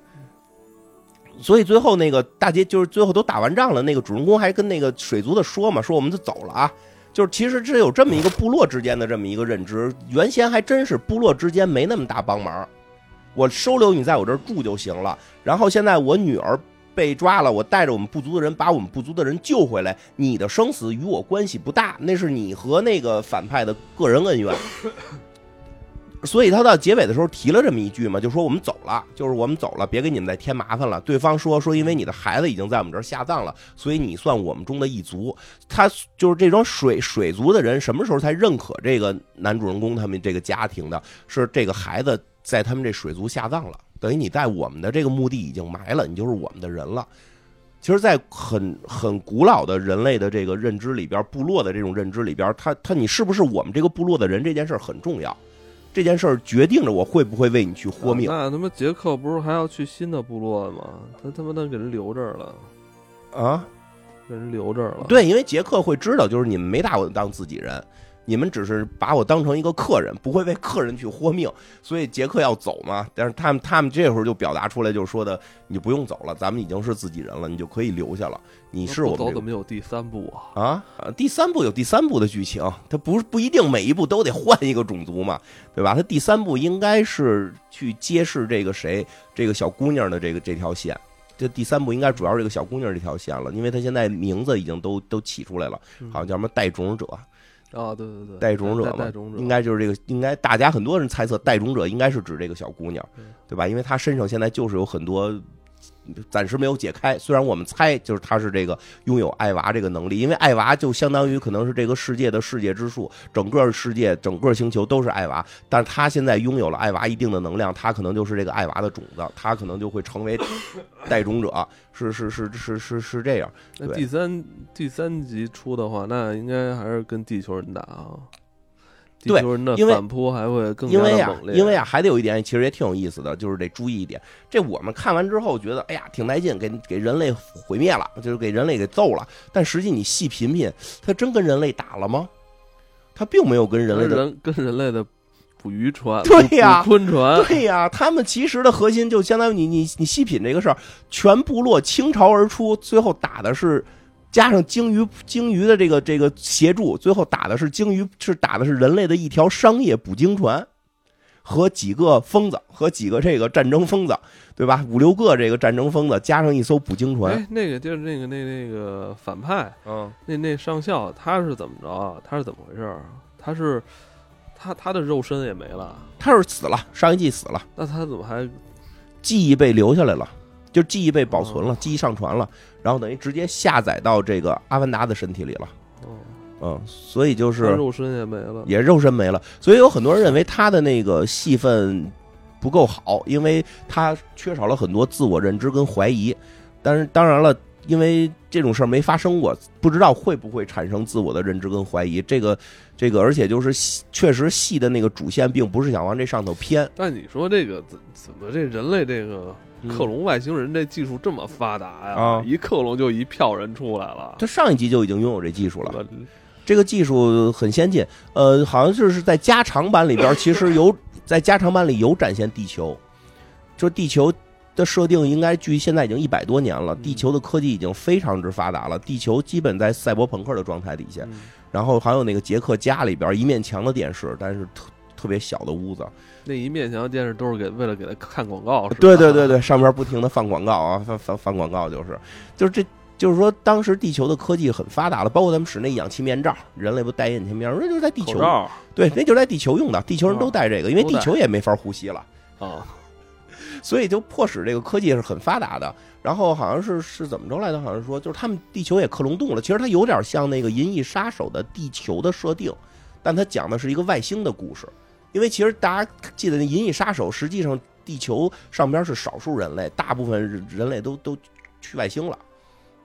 所以最后那个大街就是最后都打完仗了，那个主人公还跟那个水族的说嘛，说我们就走了啊。就是其实是有这么一个部落之间的这么一个认知，原先还真是部落之间没那么大帮忙，我收留你在我这儿住就行了。然后现在我女儿被抓了，我带着我们部族的人把我们部族的人救回来，你的生死与我关系不大，那是你和那个反派的个人恩怨。所以他到结尾的时候提了这么一句嘛，就说我们走了，就是我们走了，别给你们再添麻烦了。对方说说，因为你的孩子已经在我们这儿下葬了，所以你算我们中的一族。他就是这种水水族的人，什么时候才认可这个男主人公他们这个家庭的？是这个孩子在他们这水族下葬了，等于你在我们的这个墓地已经埋了，你就是我们的人了。其实，在很很古老的人类的这个认知里边，部落的这种认知里边，他他你是不是我们这个部落的人这件事很重要。这件事儿决定着我会不会为你去豁命。那他妈杰克不是还要去新的部落吗？他他妈的给人留这儿了，啊，给人留这儿了。对，因为杰克会知道，就是你们没把我当自己人，你们只是把我当成一个客人，不会为客人去豁命，所以杰克要走嘛。但是他们他们这会儿就表达出来，就是说的，你不用走了，咱们已经是自己人了，你就可以留下了。你是我们、这个、走怎么有第三部啊？啊啊！第三部有第三部的剧情，它不是不一定每一部都得换一个种族嘛，对吧？它第三部应该是去揭示这个谁，这个小姑娘的这个这条线。这第三部应该主要是这个小姑娘这条线了，因为她现在名字已经都都起出来了，好像叫什么带种者。啊，对对对，带种者嘛，应该就是这个，应该大家很多人猜测带种者应该是指这个小姑娘，对吧？因为她身上现在就是有很多。暂时没有解开，虽然我们猜就是他是这个拥有艾娃这个能力，因为艾娃就相当于可能是这个世界的世界之树，整个世界整个星球都是艾娃，但是他现在拥有了艾娃一定的能量，他可能就是这个艾娃的种子，他可能就会成为带种者，是是是是是是这样。那第三第三集出的话，那应该还是跟地球人打啊。对，因为反扑还会更因为啊，因为啊，还得有一点，其实也挺有意思的，就是得注意一点。这我们看完之后觉得，哎呀，挺带劲，给给人类毁灭了，就是给人类给揍了。但实际你细品品，他真跟人类打了吗？他并没有跟人类的跟人类的捕鱼船，对呀，昆船，对呀，他们其实的核心就相当于你你你细品这个事儿，全部落倾巢而出，最后打的是。加上鲸鱼，鲸鱼的这个这个协助，最后打的是鲸鱼，是打的是人类的一条商业捕鲸船，和几个疯子，和几个这个战争疯子，对吧？五六个这个战争疯子，加上一艘捕鲸船。哎，那个就是那个那那个反派，嗯，那那上校他是怎么着啊？他是怎么回事？他是他他的肉身也没了，他是死了，上一季死了。那他怎么还记忆被留下来了？就记忆被保存了，记忆上传了，然后等于直接下载到这个阿凡达的身体里了。嗯，所以就是肉身也没了，也肉身没了。所以有很多人认为他的那个戏份不够好，因为他缺少了很多自我认知跟怀疑。但是当然了，因为这种事儿没发生过，不知道会不会产生自我的认知跟怀疑。这个这个，而且就是确实戏的那个主线并不是想往这上头偏。但你说这个怎怎么这人类这个？克隆外星人这技术这么发达呀！一克隆就一票人出来了。他上一集就已经拥有这技术了，这个技术很先进。呃，好像就是在加长版里边，其实有在加长版里有展现地球，就地球的设定应该距现在已经一百多年了。地球的科技已经非常之发达了，地球基本在赛博朋克的状态底下。然后还有那个杰克家里边一面墙的电视，但是特特别小的屋子。那一面墙电视都是给为了给他看广告，对对对对，上边不停的放广告啊，放放放广告就是，就是这就是说当时地球的科技很发达了，包括咱们使那氧气面罩，人类不戴氧气面罩，那就是在地球，对，那就是在地球用的，地球人都戴这个，因为地球也没法呼吸了啊，所以就迫使这个科技是很发达的。然后好像是是怎么着来着？好像说就是他们地球也克隆动物了，其实它有点像那个《银翼杀手》的地球的设定，但它讲的是一个外星的故事。因为其实大家记得那《银翼杀手》，实际上地球上边是少数人类，大部分人类都都去外星了。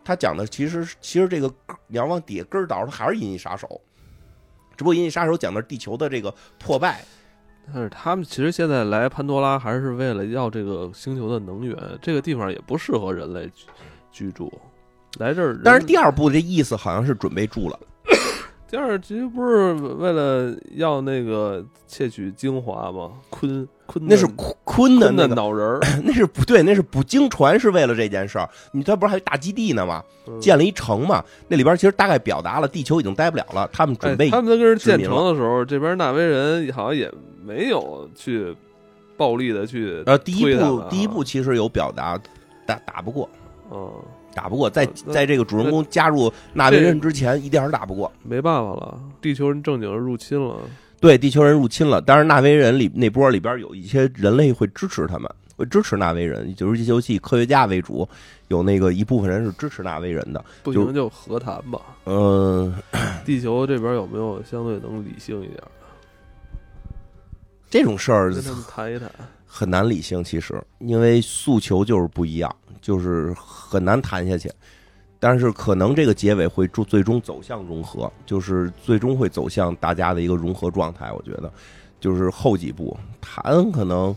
他讲的其实其实这个你要往底下根儿倒，它还是《银翼杀手》，只不过《银翼杀手》讲的是地球的这个破败，但是他们其实现在来潘多拉还是为了要这个星球的能源，这个地方也不适合人类居居住。来这儿，但是第二部这意思好像是准备住了，第二集不是为了要那个窃取精华吗？鲲鲲那是鲲鲲的那个，脑仁儿，那是不对，那是捕鲸船是为了这件事儿。你他不是还有大基地呢吗？嗯建了一城嘛，那里边其实大概表达了地球已经待不了了，他们准备哎、他们在跟人建成的时候，这边纳威人好像也没有去暴力的去呃，第一部第一部其实有表达，打打不过，嗯，打不过，在在这个主人公加入纳维人之前，一点儿打不过。没办法了，地球人正经入侵了，对，地球人入侵了，当然纳维人里那波里边有一些人类会支持他们，会支持纳维人，就是这游戏以科学家为主，有那个一部分人是支持纳维人的。就不行就和谈吧。嗯、地球这边有没有相对能理性一点儿这种事儿谈一谈？很难理性，其实因为诉求就是不一样，就是很难谈下去。但是可能这个结尾会最最终走向融合，就是最终会走向大家的一个融合状态。我觉得，就是后几部谈可能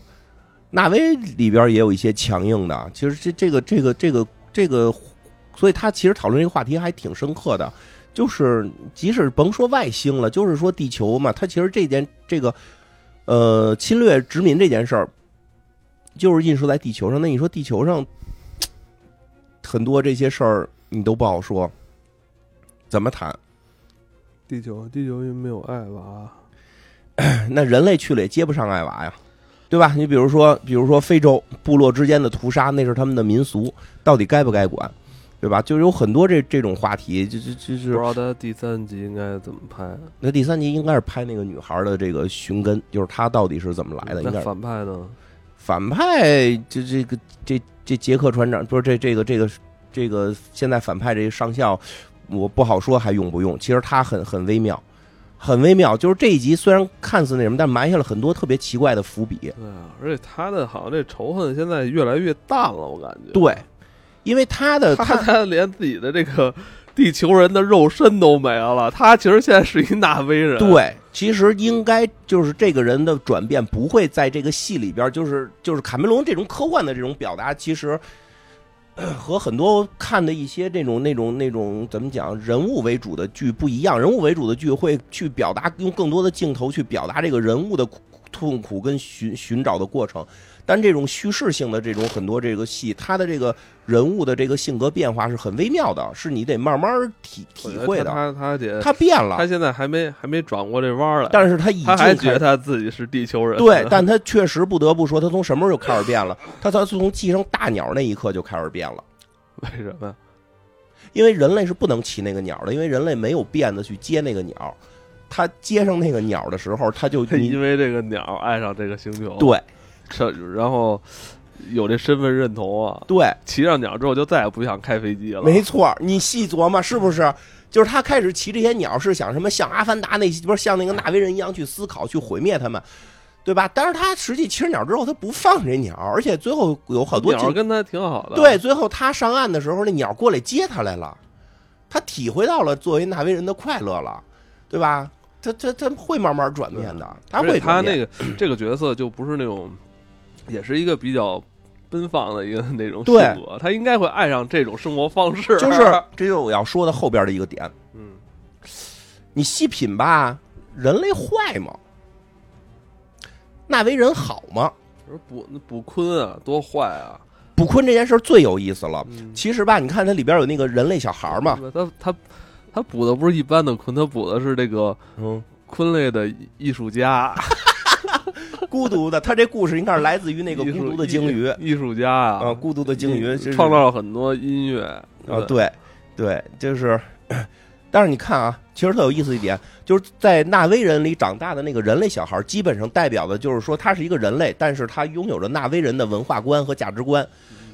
纳威里边也有一些强硬的，其实这这个这个这个这个，所以他其实讨论这个话题还挺深刻的。就是即使甭说外星了，就是说地球嘛，它其实这件这个呃侵略殖民这件事儿，就是印射在地球上。那你说地球上很多这些事儿，你都不好说，怎么谈？地球，地球又没有爱娃，那人类去了也接不上艾娃呀，对吧？你比如说，比如说非洲部落之间的屠杀，那是他们的民俗，到底该不该管，对吧？就有很多这这种话题，就就就不知是道他第三集应该怎么拍。那第三集应该是拍那个女孩的这个寻根，就是她到底是怎么来的，应该那反派呢？反派这这个这这杰克船长不是这这个这个这个现在反派这个上校，我不好说还用不用。其实他很很微妙，很微妙。就是这一集虽然看似那什么，但埋下了很多特别奇怪的伏笔。对啊，而且他的好像这仇恨现在越来越淡了，我感觉。对，因为他的 他他他连自己的这个地球人的肉身都没了，他其实现在是一纳威人。，对，其实应该就是这个人的转变不会在这个戏里边，就是就是卡梅隆这种科幻的这种表达，其实。呃和很多看的一些这种那种那种怎么讲人物为主的剧不一样，人物为主的剧会去表达用更多的镜头去表达这个人物的苦痛苦跟寻寻找的过程，但这种叙事性的这种很多这个戏，它的这个人物的这个性格变化是很微妙的，是你得慢慢体体会的。他他得他变了他，现在还没还没转过这弯儿来，但是他已经他还觉得他自己是地球人。对，但他确实不得不说，他从什么时候就开始变了？他他从寄生大鸟那一刻就开始变了，为什么？因为人类是不能骑那个鸟的，因为人类没有辫子去接那个鸟。他接上那个鸟的时候，他就因为这个鸟爱上这个星球，对这然后有这身份认同啊，对，骑上鸟之后就再也不想开飞机了。没错，你细琢磨是不是？就是他开始骑这些鸟，是想什么？像阿凡达那些，不是像那个纳威人一样去思考、去毁灭他们，对吧？但是他实际骑着鸟之后，他不放这鸟，而且最后有好多镜鸟跟他挺好的，对，最后他上岸的时候，那鸟过来接他来了，他体会到了作为纳威人的快乐了，对吧？他他他会慢慢转变的，他会他那个 这个角色就不是那种，也是一个比较奔放的一个那种性格，他应该会爱上这种生活方式。就是这就是我要说的后边的一个点，嗯，你细品吧，人类坏吗？纳维人好吗？说补那捕鲲啊，多坏啊！补坤这件事最有意思了。嗯，其实吧，你看它里边有那个人类小孩嘛，他他他补的不是一般的坤，他补的是这个嗯，坤类的艺术家，孤独的，他这故事应该是来自于那个孤独的鲸鱼艺艺术家啊，啊，孤独的鲸鱼创造了很多音乐啊，，对，对，就是，但是你看啊，其实特有意思一点，就是在纳威人里长大的那个人类小孩，基本上代表的就是说他是一个人类，但是他拥有着纳威人的文化观和价值观。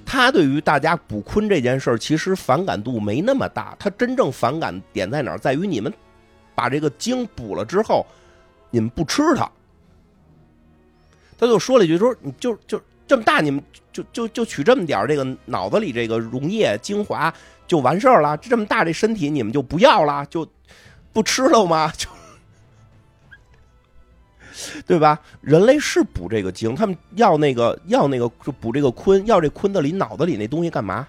他对于大家捕鲲这件事儿，其实反感度没那么大。他真正反感点在哪儿？在于你们把这个鲸捕了之后，你们不吃它。他就说了一句说：“你就就这么大，你们就就就取这么点儿这个脑子里这个溶液精华就完事儿了。这么大这身体你们就不要了，就不吃了吗？就对吧？人类是补这个精，他们要那个要那个就补这个鲲，要这鲲子里脑子里那东西干嘛？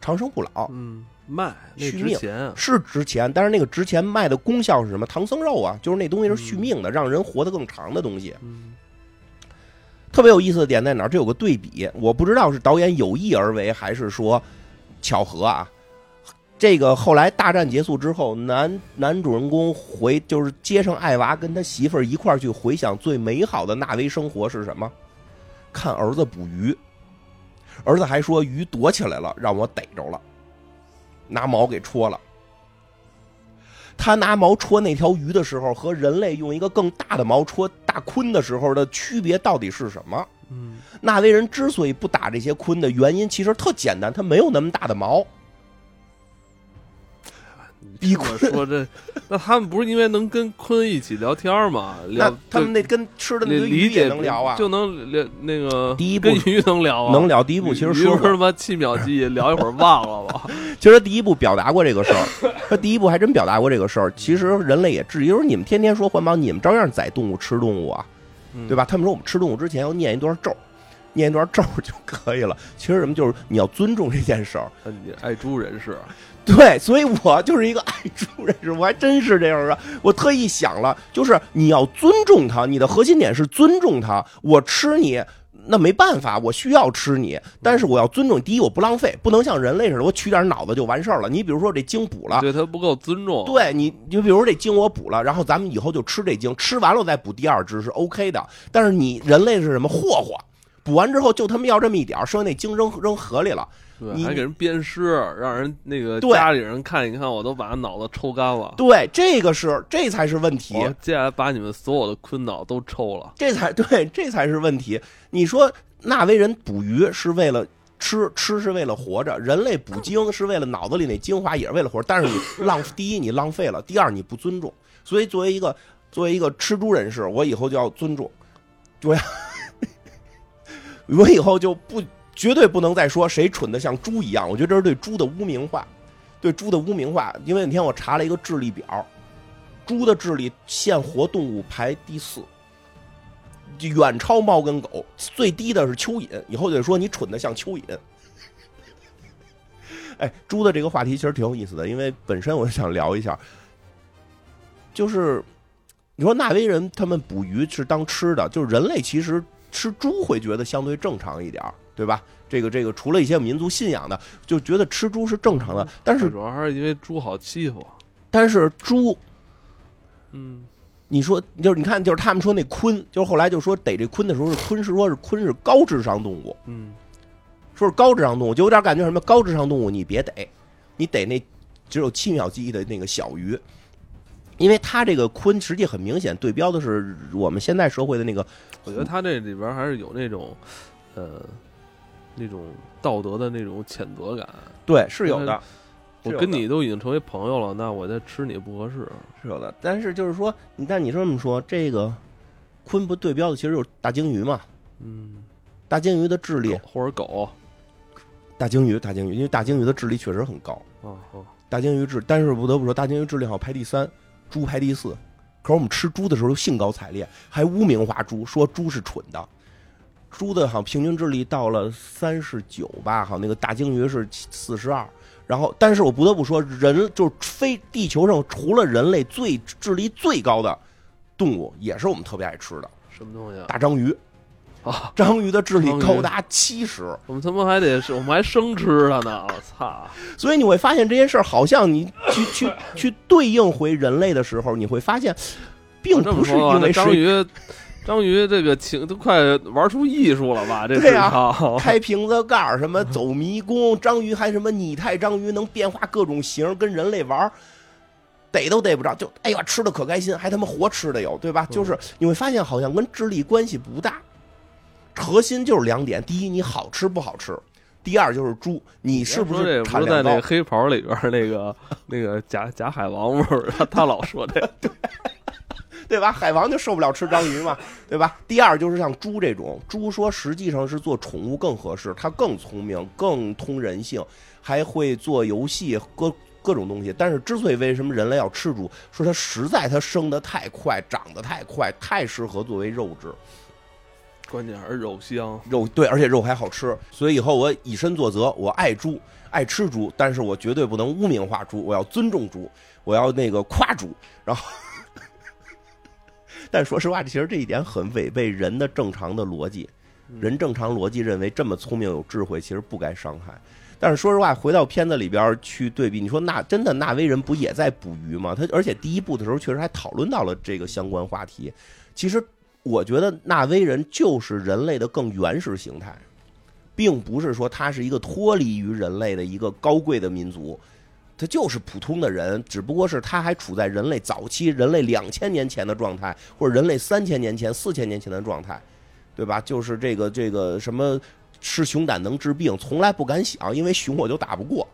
长生不老，嗯，卖那续命是值钱，但是那个值钱卖的功效是什么？唐僧肉啊，就是那东西是续命的，让人活得更长的东西。嗯特别有意思的点在哪儿？这有个对比，我不知道是导演有意而为，还是说巧合啊。这个后来大战结束之后，男男主人公回就是接上艾娃，跟他媳妇儿一块儿去回想最美好的纳威生活是什么？看儿子捕鱼，儿子还说鱼躲起来了，让我逮着了，拿毛给戳了。他拿毛戳那条鱼的时候，和人类用一个更大的毛戳大鲲的时候的区别到底是什么？嗯，纳威人之所以不打这些鲲的原因，其实特简单，他没有那么大的毛。比这么说这，那他们不是因为能跟坤一起聊天吗？聊那他们那跟吃的那鱼也能聊啊，就能聊那个第一步跟鱼能聊啊，能聊。第一步其实说过，不是他妈七秒记忆，聊一会儿忘了吧？其实第一步表达过这个事儿，他第一步还真表达过这个事儿。其实人类也质疑，就是你们天天说环保，你们照样宰动物吃动物啊，嗯对吧？他们说我们吃动物之前要念一段咒，念一段咒就可以了。其实什么就是你要尊重这件事儿。爱猪人士，对，所以我就是一个爱猪人士，我还真是这样的。我特意想了，就是你要尊重它，你的核心点是尊重它。我吃你，那没办法，我需要吃你，但是我要尊重。第一，我不浪费，不能像人类似的，我取点脑子就完事儿了。你比如说这精补了。对它不够尊重。对你，就比如说这精我补了，然后咱们以后就吃这精，吃完了再补第二只是 OK 的。但是你人类是什么霍霍？补完之后就他妈要这么一点儿，剩下那精扔扔河里了。对，你还给人鞭尸，让人那个家里人看一看，我都把他脑子抽干了。对，这个是这才是问题。我接下来把你们所有的坤脑都抽了。这才对，这才是问题。你说纳威人捕鱼是为了吃，吃是为了活着；人类捕精是为了脑子里那精华也是为了活着。但是你 浪，第一你浪费了，第二你不尊重。所以作为一个作为一个吃猪人士，我以后就要尊重，我要我以后就不绝对不能再说谁蠢的像猪一样。我觉得这是对猪的污名化，对猪的污名化。因为那天我查了一个智力表，猪的智力现活动物排第四。远超猫跟狗，最低的是蚯蚓。以后就得说你蠢的像蚯蚓。哎，猪的这个话题其实挺有意思的，因为本身我想聊一下，就是你说纳威人他们捕鱼是当吃的，就是人类其实吃猪会觉得相对正常一点儿，对吧？这个这个，除了一些民族信仰的，就觉得吃猪是正常的。但是主要还是因为猪好欺负。但是猪嗯，你说，就是你看，就是他们说那鲲，就是后来就说逮这鲲的时候是鲲，是说是鲲是高智商动物，嗯，说是高智商动物，就有点感觉什么高智商动物你别逮，你逮那只有七秒记忆的那个小鱼，因为它这个鲲实际很明显对标的是我们现在社会的那个，我觉得他这里边还是有那种，呃，那种道德的那种谴责感。对，是有的，我跟你都已经成为朋友了，那我再吃你不合适。是有的，但是就是说，你但你这么说，这个鲲不对标的其实就是大鲸鱼嘛，嗯，大鲸鱼的智力，或者狗大鲸鱼，大鲸鱼，因为大鲸鱼的智力确实很高。啊啊，大鲸鱼智，但是不得不说，大鲸鱼智力好排第三，猪排第四。可是我们吃猪的时候又兴高采烈，还污名化猪，说猪是蠢的。猪的好像平均智力到了三十九吧，好像那个大鲸鱼是四十二。然后，但是我不得不说，人就是非地球上除了人类最智力最高的动物，也是我们特别爱吃的什么东西啊？大章鱼。啊，章鱼的智力高达七十，我们他妈还得是，我们还生吃它呢！我操！所以你会发现这件事儿，好像你去去去对应回人类的时候，你会发现，并不是因为谁章鱼，章鱼这个情都快玩出艺术了吧？这对啊开瓶子盖儿，什么走迷宫，章鱼还什么拟态章鱼能变化各种形，跟人类玩，逮都逮不着，就哎呀吃的可开心，还他妈活吃的有，对吧？嗯就是你会发现好像跟智力关系不大，核心就是两点：第一，你好吃不好吃；第二就是猪，你是不是个不是在产量高？那个黑袍里边那个 那个假假海王味儿，他他老说这个，对吧？海王就受不了吃章鱼嘛，对吧？第二就是像猪这种，猪说实际上是做宠物更合适，它更聪明，更通人性，还会做游戏，各各种东西。但是之所以为什么人类要吃猪，说它实在它生得太快，长得太快，太适合作为肉质。关键还是肉香，肉对，而且肉还好吃，所以以后我以身作则，我爱猪，爱吃猪，但是我绝对不能污名化猪，我要尊重猪，我要那个夸猪，然后，但说实话，其实这一点很违背人的正常的逻辑，人正常逻辑认为这么聪明有智慧，其实不该伤害。但是说实话，回到片子里边去对比，你说那真的纳威人不也在捕鱼吗？他而且第一部的时候确实还讨论到了这个相关话题，其实。我觉得纳威人就是人类的更原始形态，并不是说他是一个脱离于人类的一个高贵的民族，他就是普通的人，只不过是他还处在人类早期、人类两千年前的状态，或者人类三千年前、四千年前的状态，对吧？就是这个这个什么吃熊胆能治病，从来不敢想，因为熊我就打不过，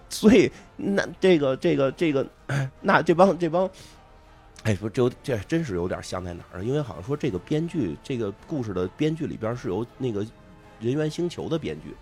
所以那这个这个这个 那这帮这帮。哎，不，这这真是有点像在哪儿？因为好像说这个编剧，这个故事的编剧里边是由那个《人猿星球》的编剧，《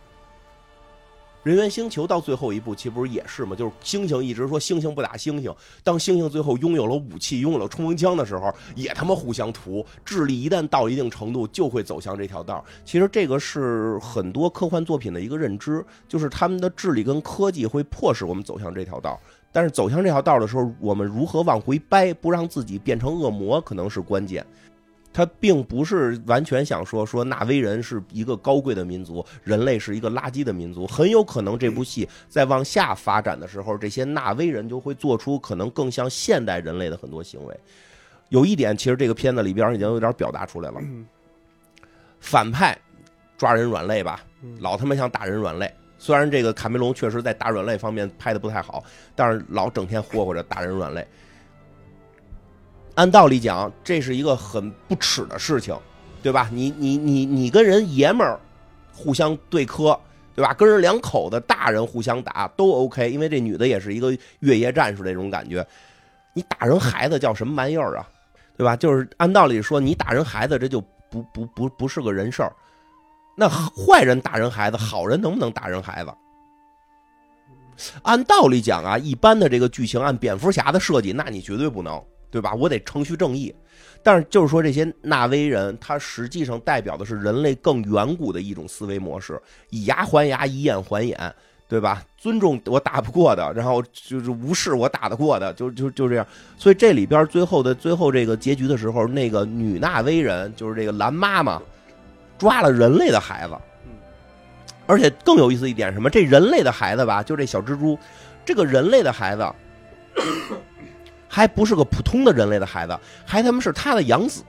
人猿星球》到最后一部，岂不是也是吗？就是猩猩一直说猩猩不打猩猩，当猩猩最后拥有了武器、拥有了冲锋枪的时候，也他妈互相屠。智力一旦到一定程度，就会走向这条道。其实这个是很多科幻作品的一个认知，就是他们的智力跟科技会迫使我们走向这条道。但是走向这条道的时候，我们如何往回掰，不让自己变成恶魔，可能是关键。他并不是完全想说说纳威人是一个高贵的民族，人类是一个垃圾的民族。很有可能这部戏在往下发展的时候，这些纳威人就会做出可能更像现代人类的很多行为。有一点，其实这个片子里边已经有点表达出来了：反派抓人软肋吧，老他妈想打人软肋。虽然这个卡梅隆确实在打软肋方面拍的不太好，但是老整天霍霍着打人软肋。按道理讲，这是一个很不耻的事情，对吧？你你你你跟人爷们儿互相对磕，对吧？跟人两口子大人互相打都 OK，因为这女的也是一个越野战士那种感觉。你打人孩子叫什么玩意儿啊？对吧？就是按道理说，你打人孩子这就不不不不是个人事儿。那坏人打人孩子，好人能不能打人孩子？按道理讲啊，一般的这个剧情，按蝙蝠侠的设计，那你绝对不能，对吧？我得程序正义。但是就是说，这些纳威人，他实际上代表的是人类更远古的一种思维模式，以牙还牙，以眼还眼，对吧？尊重我打不过的，然后就是无视我打得过的，就就就这样。所以这里边最后的最后这个结局的时候，那个女纳威人就是这个蓝妈妈。抓了人类的孩子，而且更有意思一点什么？这人类的孩子吧，就这小蜘蛛，这个人类的孩子，还不是个普通的人类的孩子，还他妈是他的养子。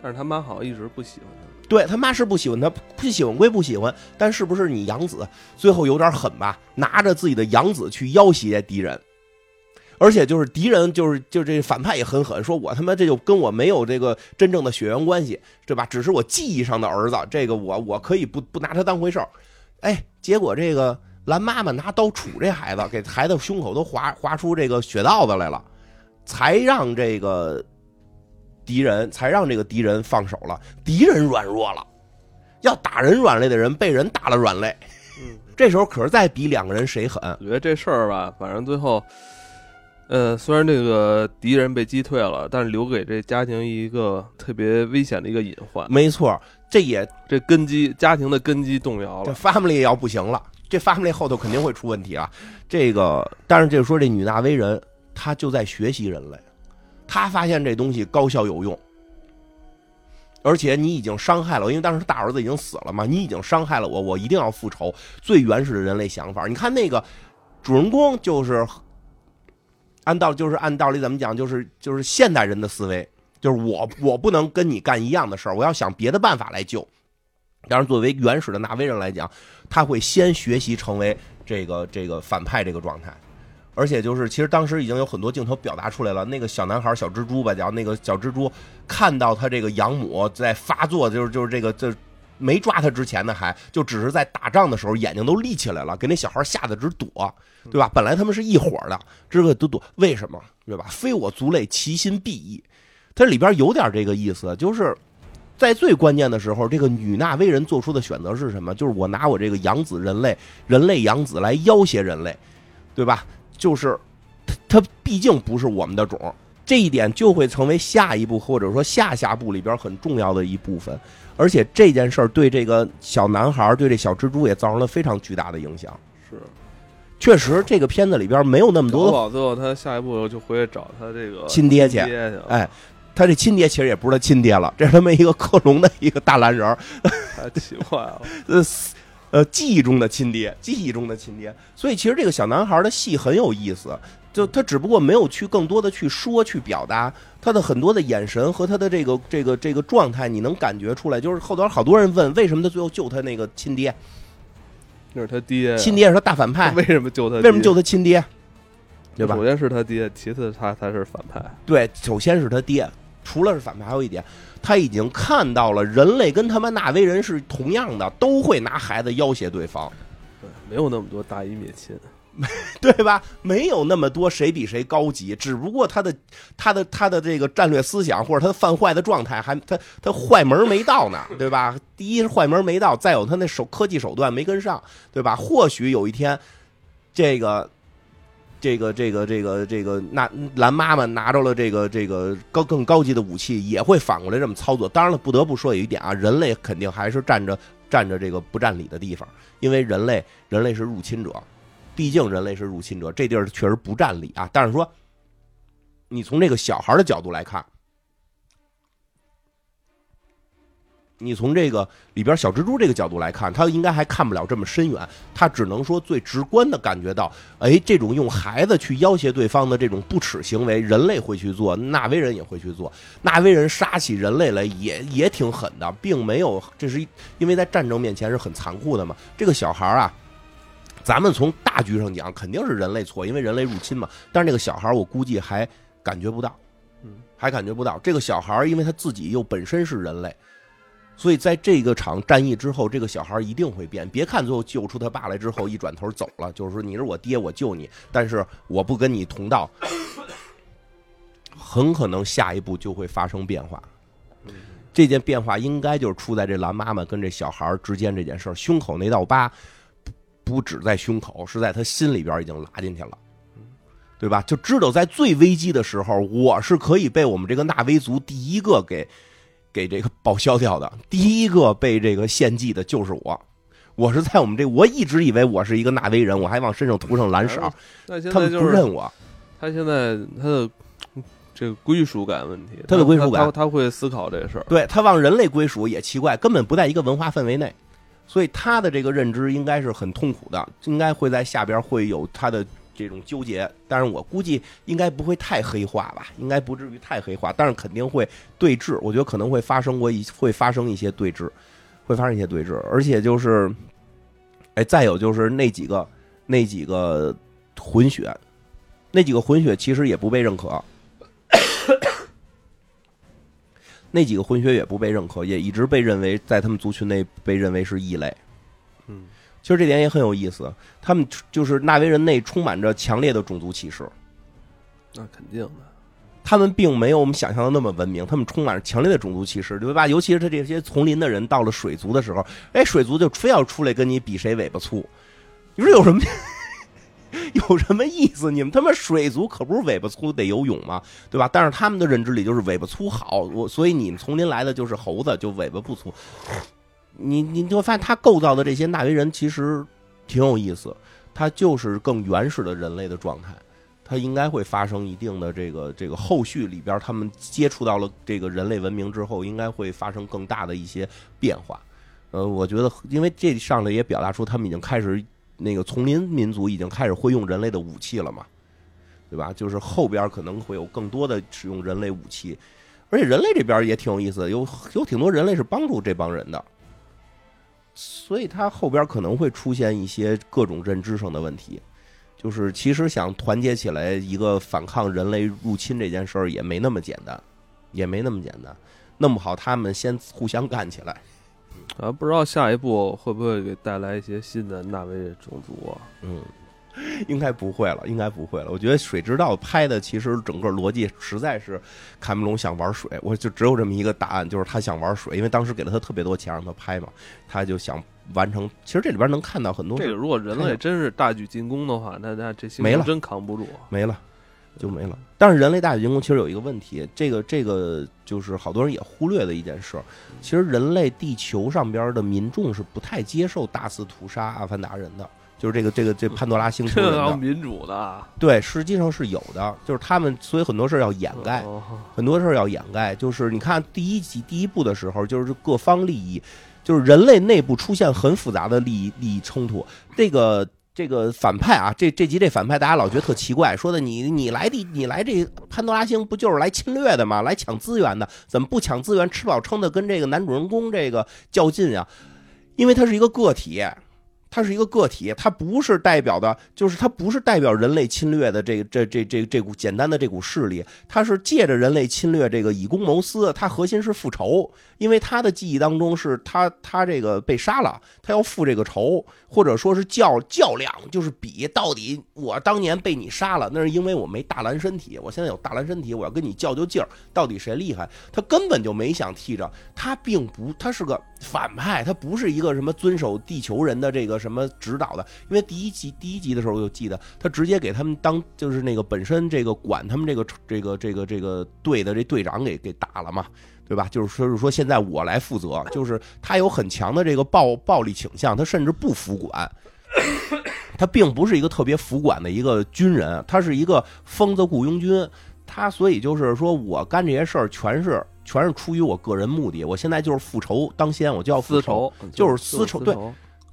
但是他妈好像一直不喜欢他。对他妈是不喜欢他，不喜欢归不喜欢，但是不是你养子？最后有点狠吧？拿着自己的养子去要挟敌人。而且就是敌人，就是就这反派也很狠，说我他妈这就跟我没有这个真正的血缘关系，对吧？只是我记忆上的儿子，这个我我可以不不拿他当回事儿。哎，结果这个蓝妈妈拿刀杵这孩子，给孩子胸口都划划出这个血道子来了，才让这个敌人才让这个敌人放手了。敌人软弱了，要打人软肋的人被人打了软肋。嗯，这时候可是再比两个人谁狠？我觉得这事儿吧，反正最后。呃，虽然这个敌人被击退了，但是留给这家庭一个特别危险的一个隐患。没错，这也这根基家庭的根基动摇了。这 family 要不行了，这 family 后头肯定会出问题啊。这个，但是就是说，这女纳威人她就在学习人类，她发现这东西高效有用，而且你已经伤害了，因为当时大儿子已经死了嘛，你已经伤害了我，我一定要复仇。最原始的人类想法，你看那个主人公就是。按道就是按道理怎么讲，就是就是现代人的思维，就是我我不能跟你干一样的事儿，我要想别的办法来救。当然，作为原始的纳威人来讲，他会先学习成为这个这个反派这个状态，而且就是其实当时已经有很多镜头表达出来了。那个小男孩小蜘蛛吧，叫那个小蜘蛛，看到他这个养母在发作，就是就是这个这没抓他之前呢，还就只是在打仗的时候眼睛都立起来了，给那小孩吓得直躲。对吧？本来他们是一伙的，这个都躲，为什么？对吧？非我族类，其心必异。它里边有点这个意思，就是在最关键的时候，这个女纳威人做出的选择是什么？就是我拿我这个养子人类，人类养子来要挟人类，对吧？就是他他毕竟不是我们的种，这一点就会成为下一步或者说下下步里边很重要的一部分。而且这件事儿对这个小男孩，对这小蜘蛛也造成了非常巨大的影响。是，确实，这个片子里边没有那么多好最后他下一步就回去找他这个亲爹去爹去，哎，他这亲爹其实也不是他亲爹了，这是他们一个克隆的一个大蓝人儿，太奇怪了。呃呃，记忆中的亲爹，记忆中的亲爹。所以其实这个小男孩的戏很有意思，就他只不过没有去更多的去说去表达他的很多的眼神和他的这个这个这个状态，你能感觉出来。就是后头好多人问为什么他最后救他那个亲爹，那是他爹呀，亲爹是他大反派，为什么救他？为什么救？他亲爹？对吧首？先是他爹，其次他才是反派。对，首先是他爹，除了是反派，还有一点，他已经看到了人类跟他们纳威人是同样的，都会拿孩子要挟对方，对，没有那么多大义灭亲。对吧？没有那么多谁比谁高级，只不过他的他的他的这个战略思想或者他犯坏的状态还他他坏门没到呢，对吧？第一是坏门没到，再有他那手科技手段没跟上，对吧？或许有一天，这个。这个这个这个这个，那蓝妈妈拿着了这个这个高更高级的武器，也会反过来这么操作。当然了，不得不说有一点啊，人类肯定还是占着占着这个不占理的地方，因为人类人类是入侵者，毕竟人类是入侵者，这地儿确实不占理啊。但是说，你从这个小孩的角度来看，你从这个里边小蜘蛛这个角度来看，他应该还看不了这么深远，他只能说最直观的感觉到，哎，这种用孩子去要挟对方的这种不耻行为，人类会去做，纳威人也会去做，纳威人杀起人类来也也挺狠的，并没有，这是因为在战争面前是很残酷的嘛。这个小孩啊，咱们从大局上讲，肯定是人类错，因为人类入侵嘛。但是那个小孩，我估计还感觉不到，嗯，还感觉不到。这个小孩，因为他自己又本身是人类。所以在这个场战役之后，这个小孩一定会变。别看最后救出他爸来之后，一转头走了，就是说你是我爹，我救你，但是我不跟你同道，很可能下一步就会发生变化。这件变化应该就是出在这蓝妈妈跟这小孩之间这件事儿，胸口那道疤不不止在胸口，是在他心里边已经拉进去了。对吧？就知道在最危机的时候，我是可以被我们这个纳威族第一个给给这个报销掉的，第一个被这个献祭的就是我。我是在我们这，我一直以为我是一个纳威人，我还往身上涂上蓝色，那现他们在就认我。他现在他的这个归属感问题，他的归属感他他他会思考这事儿。对他往人类归属也奇怪，根本不在一个文化氛围内，所以他的这个认知应该是很痛苦的，应该会在下边会有他的这种纠结。但是我估计应该不会太黑化吧，应该不至于太黑化，但是肯定会对峙。我觉得可能会发生过一会发生一些对峙，会发生一些对峙，而且就是，哎，再有就是那几个那几个混血，那几个混血其实也不被认可。那几个混血也不被认可，也一直被认为在他们族群内被认为是异类。嗯，其实这点也很有意思，他们就是纳威人内充满着强烈的种族歧视，那肯定的。他们并没有我们想象的那么文明，他们充满着强烈的种族歧视，对吧？尤其是他这些丛林的人到了水族的时候，哎，水族就非要出来跟你比谁尾巴粗，你说有什么？有什么意思？你们他妈水族可不是尾巴粗得游泳吗？对吧？但是他们的认知里就是尾巴粗好，我所以你们丛林来的就是猴子，就尾巴不粗。你你就发现他构造的这些纳威人其实挺有意思，他就是更原始的人类的状态。它应该会发生一定的这个这个后续里边，他们接触到了这个人类文明之后，应该会发生更大的一些变化。呃，我觉得，因为这上来也表达出他们已经开始那个丛林民族已经开始会用人类的武器了嘛，对吧？就是后边可能会有更多的使用人类武器，而且人类这边也挺有意思，有有挺多人类是帮助这帮人的，所以他后边可能会出现一些各种认知上的问题。就是其实想团结起来一个反抗人类入侵这件事儿也没那么简单，也没那么简单。弄不好他们先互相干起来。啊，不知道下一步会不会给带来一些新的纳威种族啊？嗯，应该不会了，应该不会了。我觉得《水之道》拍的其实整个逻辑实在是卡梅隆想玩水，我就只有这么一个答案，就是他想玩水，因为当时给了他特别多钱让他拍嘛，他就想完成。其实这里边能看到很多这个，如果人类真是大举进攻的话，那那这些没了，真扛不住，没了就没了。但是人类大举进攻其实有一个问题，这个这个就是好多人也忽略的一件事，其实人类地球上边的民众是不太接受大肆屠杀阿凡达人的。就是这个这个这 潘多拉星球的民主的，对，实际上是有的。就是他们，所以很多事儿要掩盖，很多事儿要掩盖。就是你看第一集第一部的时候，就是各方利益，就是人类内部出现很复杂的利益利益冲突。这个这个反派啊，这这集这反派大家老觉得特奇怪，说的你你来的你来这潘多拉星不就是来侵略的吗？来抢资源的，怎么不抢资源，吃饱撑的跟这个男主人公这个较劲啊？因为他是一个个体。它是一个个体，它不是代表的，就是它不是代表人类侵略的这这这这这股简单的这股势力，它是借着人类侵略这个以公谋私，它核心是复仇，因为他的记忆当中是他他这个被杀了，他要复这个仇，或者说是较较量，就是比到底我当年被你杀了，那是因为我没大蓝身体，我现在有大蓝身体，我要跟你较较劲儿，到底谁厉害？他根本就没想替着，他并不，他是个反派，他不是一个什么遵守地球人的这个。什么指导的？因为第一集第一集的时候，我就记得他直接给他们当就是那个本身这个管他们这个这个这个这个队的这队长给给打了嘛，对吧？就是说是说现在我来负责，就是他有很强的这个暴暴力倾向，他甚至不服管，他并不是一个特别服管的一个军人，他是一个疯子雇佣军，他所以就是说我干这些事儿全是全是出于我个人目的，我现在就是复仇当先，我就要复仇，就是私仇，对。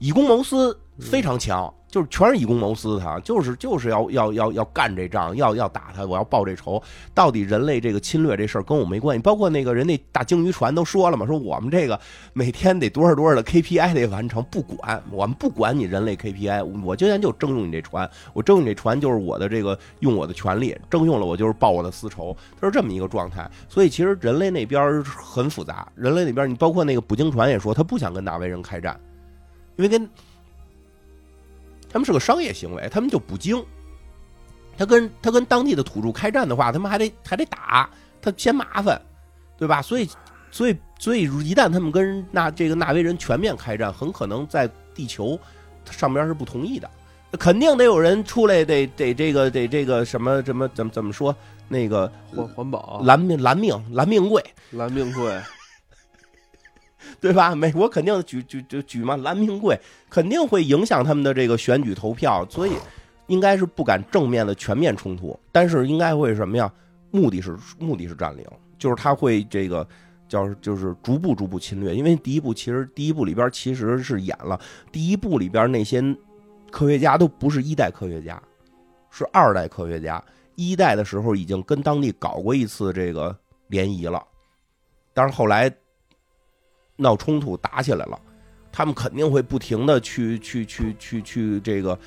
以公谋私非常强，就是全是以公谋私，他就是就是要要要要干这仗，要要打他，我要报这仇。到底人类这个侵略这事儿跟我没关系，包括那个人那大鲸鱼船都说了嘛，说我们这个每天得多少多少的 KPI 得完成，不管我们不管你人类 KPI，我今天就征用你这船，我征用你这船就是我的这个用我的权利，征用了我就是报我的私仇，他是这么一个状态。所以其实人类那边很复杂，人类那边你包括那个捕鲸船也说，他不想跟纳维人开战。因为跟他们是个商业行为，他们就捕鲸。他跟他跟当地的土著开战的话，他们还得还得打，他嫌麻烦，对吧？所以，所以，所以一旦他们跟纳这个纳威人全面开战，很可能在地球上边是不同意的，肯定得有人出来，得得这个得这个什么什么怎么怎么说那个环环保蓝命蓝命蓝命贵蓝命贵。对吧？美国肯定举举举举嘛，蓝命贵肯定会影响他们的这个选举投票，所以应该是不敢正面的全面冲突，但是应该会什么呀？目的是目的是占领，就是他会这个叫就是逐步逐步侵略。因为第一部其实第一部里边其实是演了，第一部里边那些科学家都不是一代科学家，是二代科学家。一代的时候已经跟当地搞过一次这个联谊了，但是后来。闹冲突打起来了，他们肯定会不停的去去去去去这个，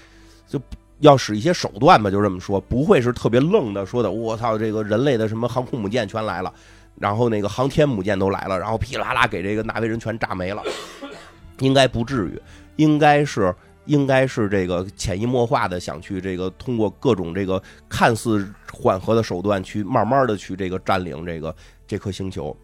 就要使一些手段吧，就这么说，不会是特别愣的说的。我操，这个人类的什么航空母舰全来了，然后那个航天母舰都来了，然后噼里啪啦给这个纳维人全炸没了，应该不至于，应该是应该是这个潜移默化的想去这个通过各种这个看似缓和的手段去慢慢的去这个占领这个这颗星球。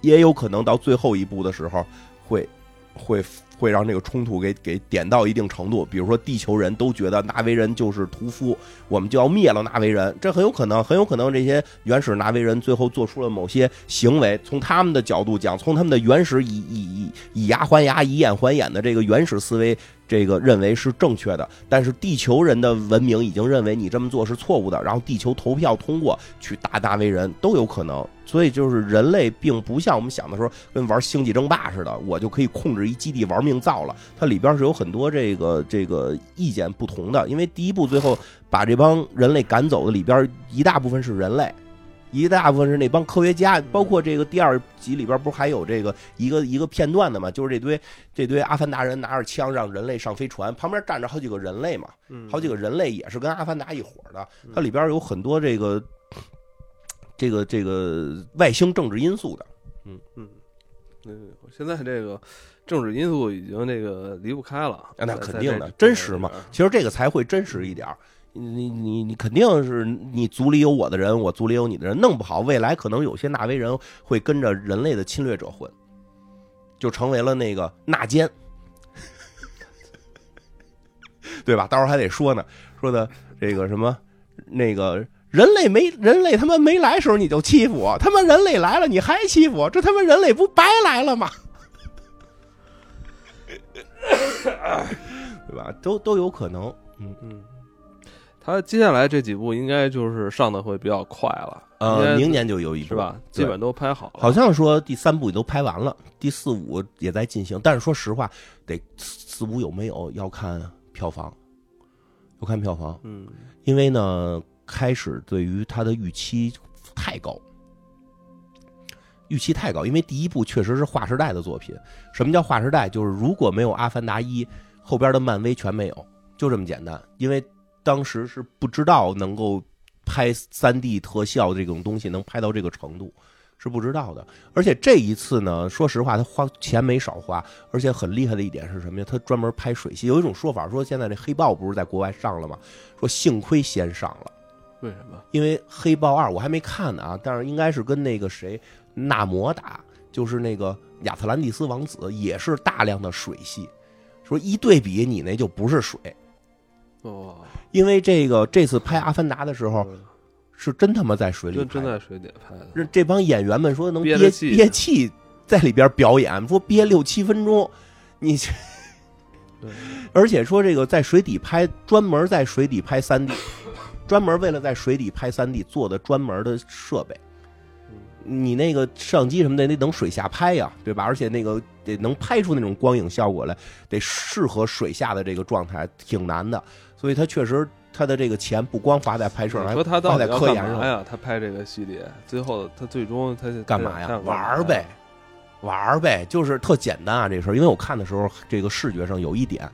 也有可能到最后一步的时候，会，会会让这个冲突给给点到一定程度。比如说，地球人都觉得纳维人就是屠夫，我们就要灭了纳维人。这很有可能，很有可能这些原始纳维人最后做出了某些行为。从他们的角度讲，从他们的原始以以以以牙还牙、以眼还眼的这个原始思维。这个认为是正确的，但是地球人的文明已经认为你这么做是错误的，然后地球投票通过去打大为人都有可能。所以就是人类并不像我们想的时候跟玩星际争霸似的，我就可以控制一基地玩命造了。它里边是有很多这个这个意见不同的，因为第一部最后把这帮人类赶走的里边一大部分是人类。一大部分是那帮科学家，包括这个第二集里边不是还有这个一个一个片段的嘛？就是这堆这堆阿凡达人拿着枪让人类上飞船，旁边站着好几个人类嘛，好几个人类也是跟阿凡达一伙的。它里边有很多这个这个这个外星政治因素的。嗯嗯嗯，现在这个。政治因素已经这个离不开了。啊那肯定的真实嘛其实这个才会真实一点儿。你你你肯定是你族里有我的人，我族里有你的人，弄不好未来可能有些纳威人会跟着人类的侵略者混，就成为了那个纳奸，对吧？到时候还得说呢，说的这个什么那个人类没人类他妈没来时候你就欺负我，他妈人类来了你还欺负我，这他妈人类不白来了吗？对吧？都都有可能。嗯，嗯，他接下来这几部应该就是上的会比较快了，呃，明年就有一部是吧？基本都拍好了。好像说第三部也都拍完了，第四五也在进行。但是说实话，得四五有没有要看票房，要看票房，嗯，因为呢，开始对于他的预期太高，预期太高。因为第一部确实是划时代的作品。什么叫划时代？就是如果没有《阿凡达一》，后边的漫威全没有，就这么简单。因为当时是不知道能够拍三 D 特效这种东西能拍到这个程度，是不知道的。而且这一次呢，说实话，他花钱没少花，而且很厉害的一点是什么呀？他专门拍水系。有一种说法说，现在这黑豹不是在国外上了吗？说幸亏先上了。为什么？因为《黑豹二》我还没看呢啊，但是应该是跟那个谁纳摩打，就是那个亚特兰蒂斯王子，也是大量的水系。说一对比，你那就不是水，哦，因为这个这次拍《阿凡达》的时候嗯。是真他妈在水里真拍，真在水底拍的。这这帮演员们说能憋憋气。在里边表演，说憋六七分钟，你这对，而且说这个在水底拍，专门在水底拍三 D，专门为了在水底拍三 D 做的专门的设备。你那个摄像机什么的得等水下拍呀，对吧？而且那个得能拍出那种光影效果来，得适合水下的这个状态，挺难的。所以他确实他的这个钱不光花在拍摄上，还花在底科研上。干嘛呀？他拍这个系列，最后他最终他干嘛呀？玩儿呗，玩儿呗，就是特简单啊，这事儿。因为我看的时候，这个视觉上有一点，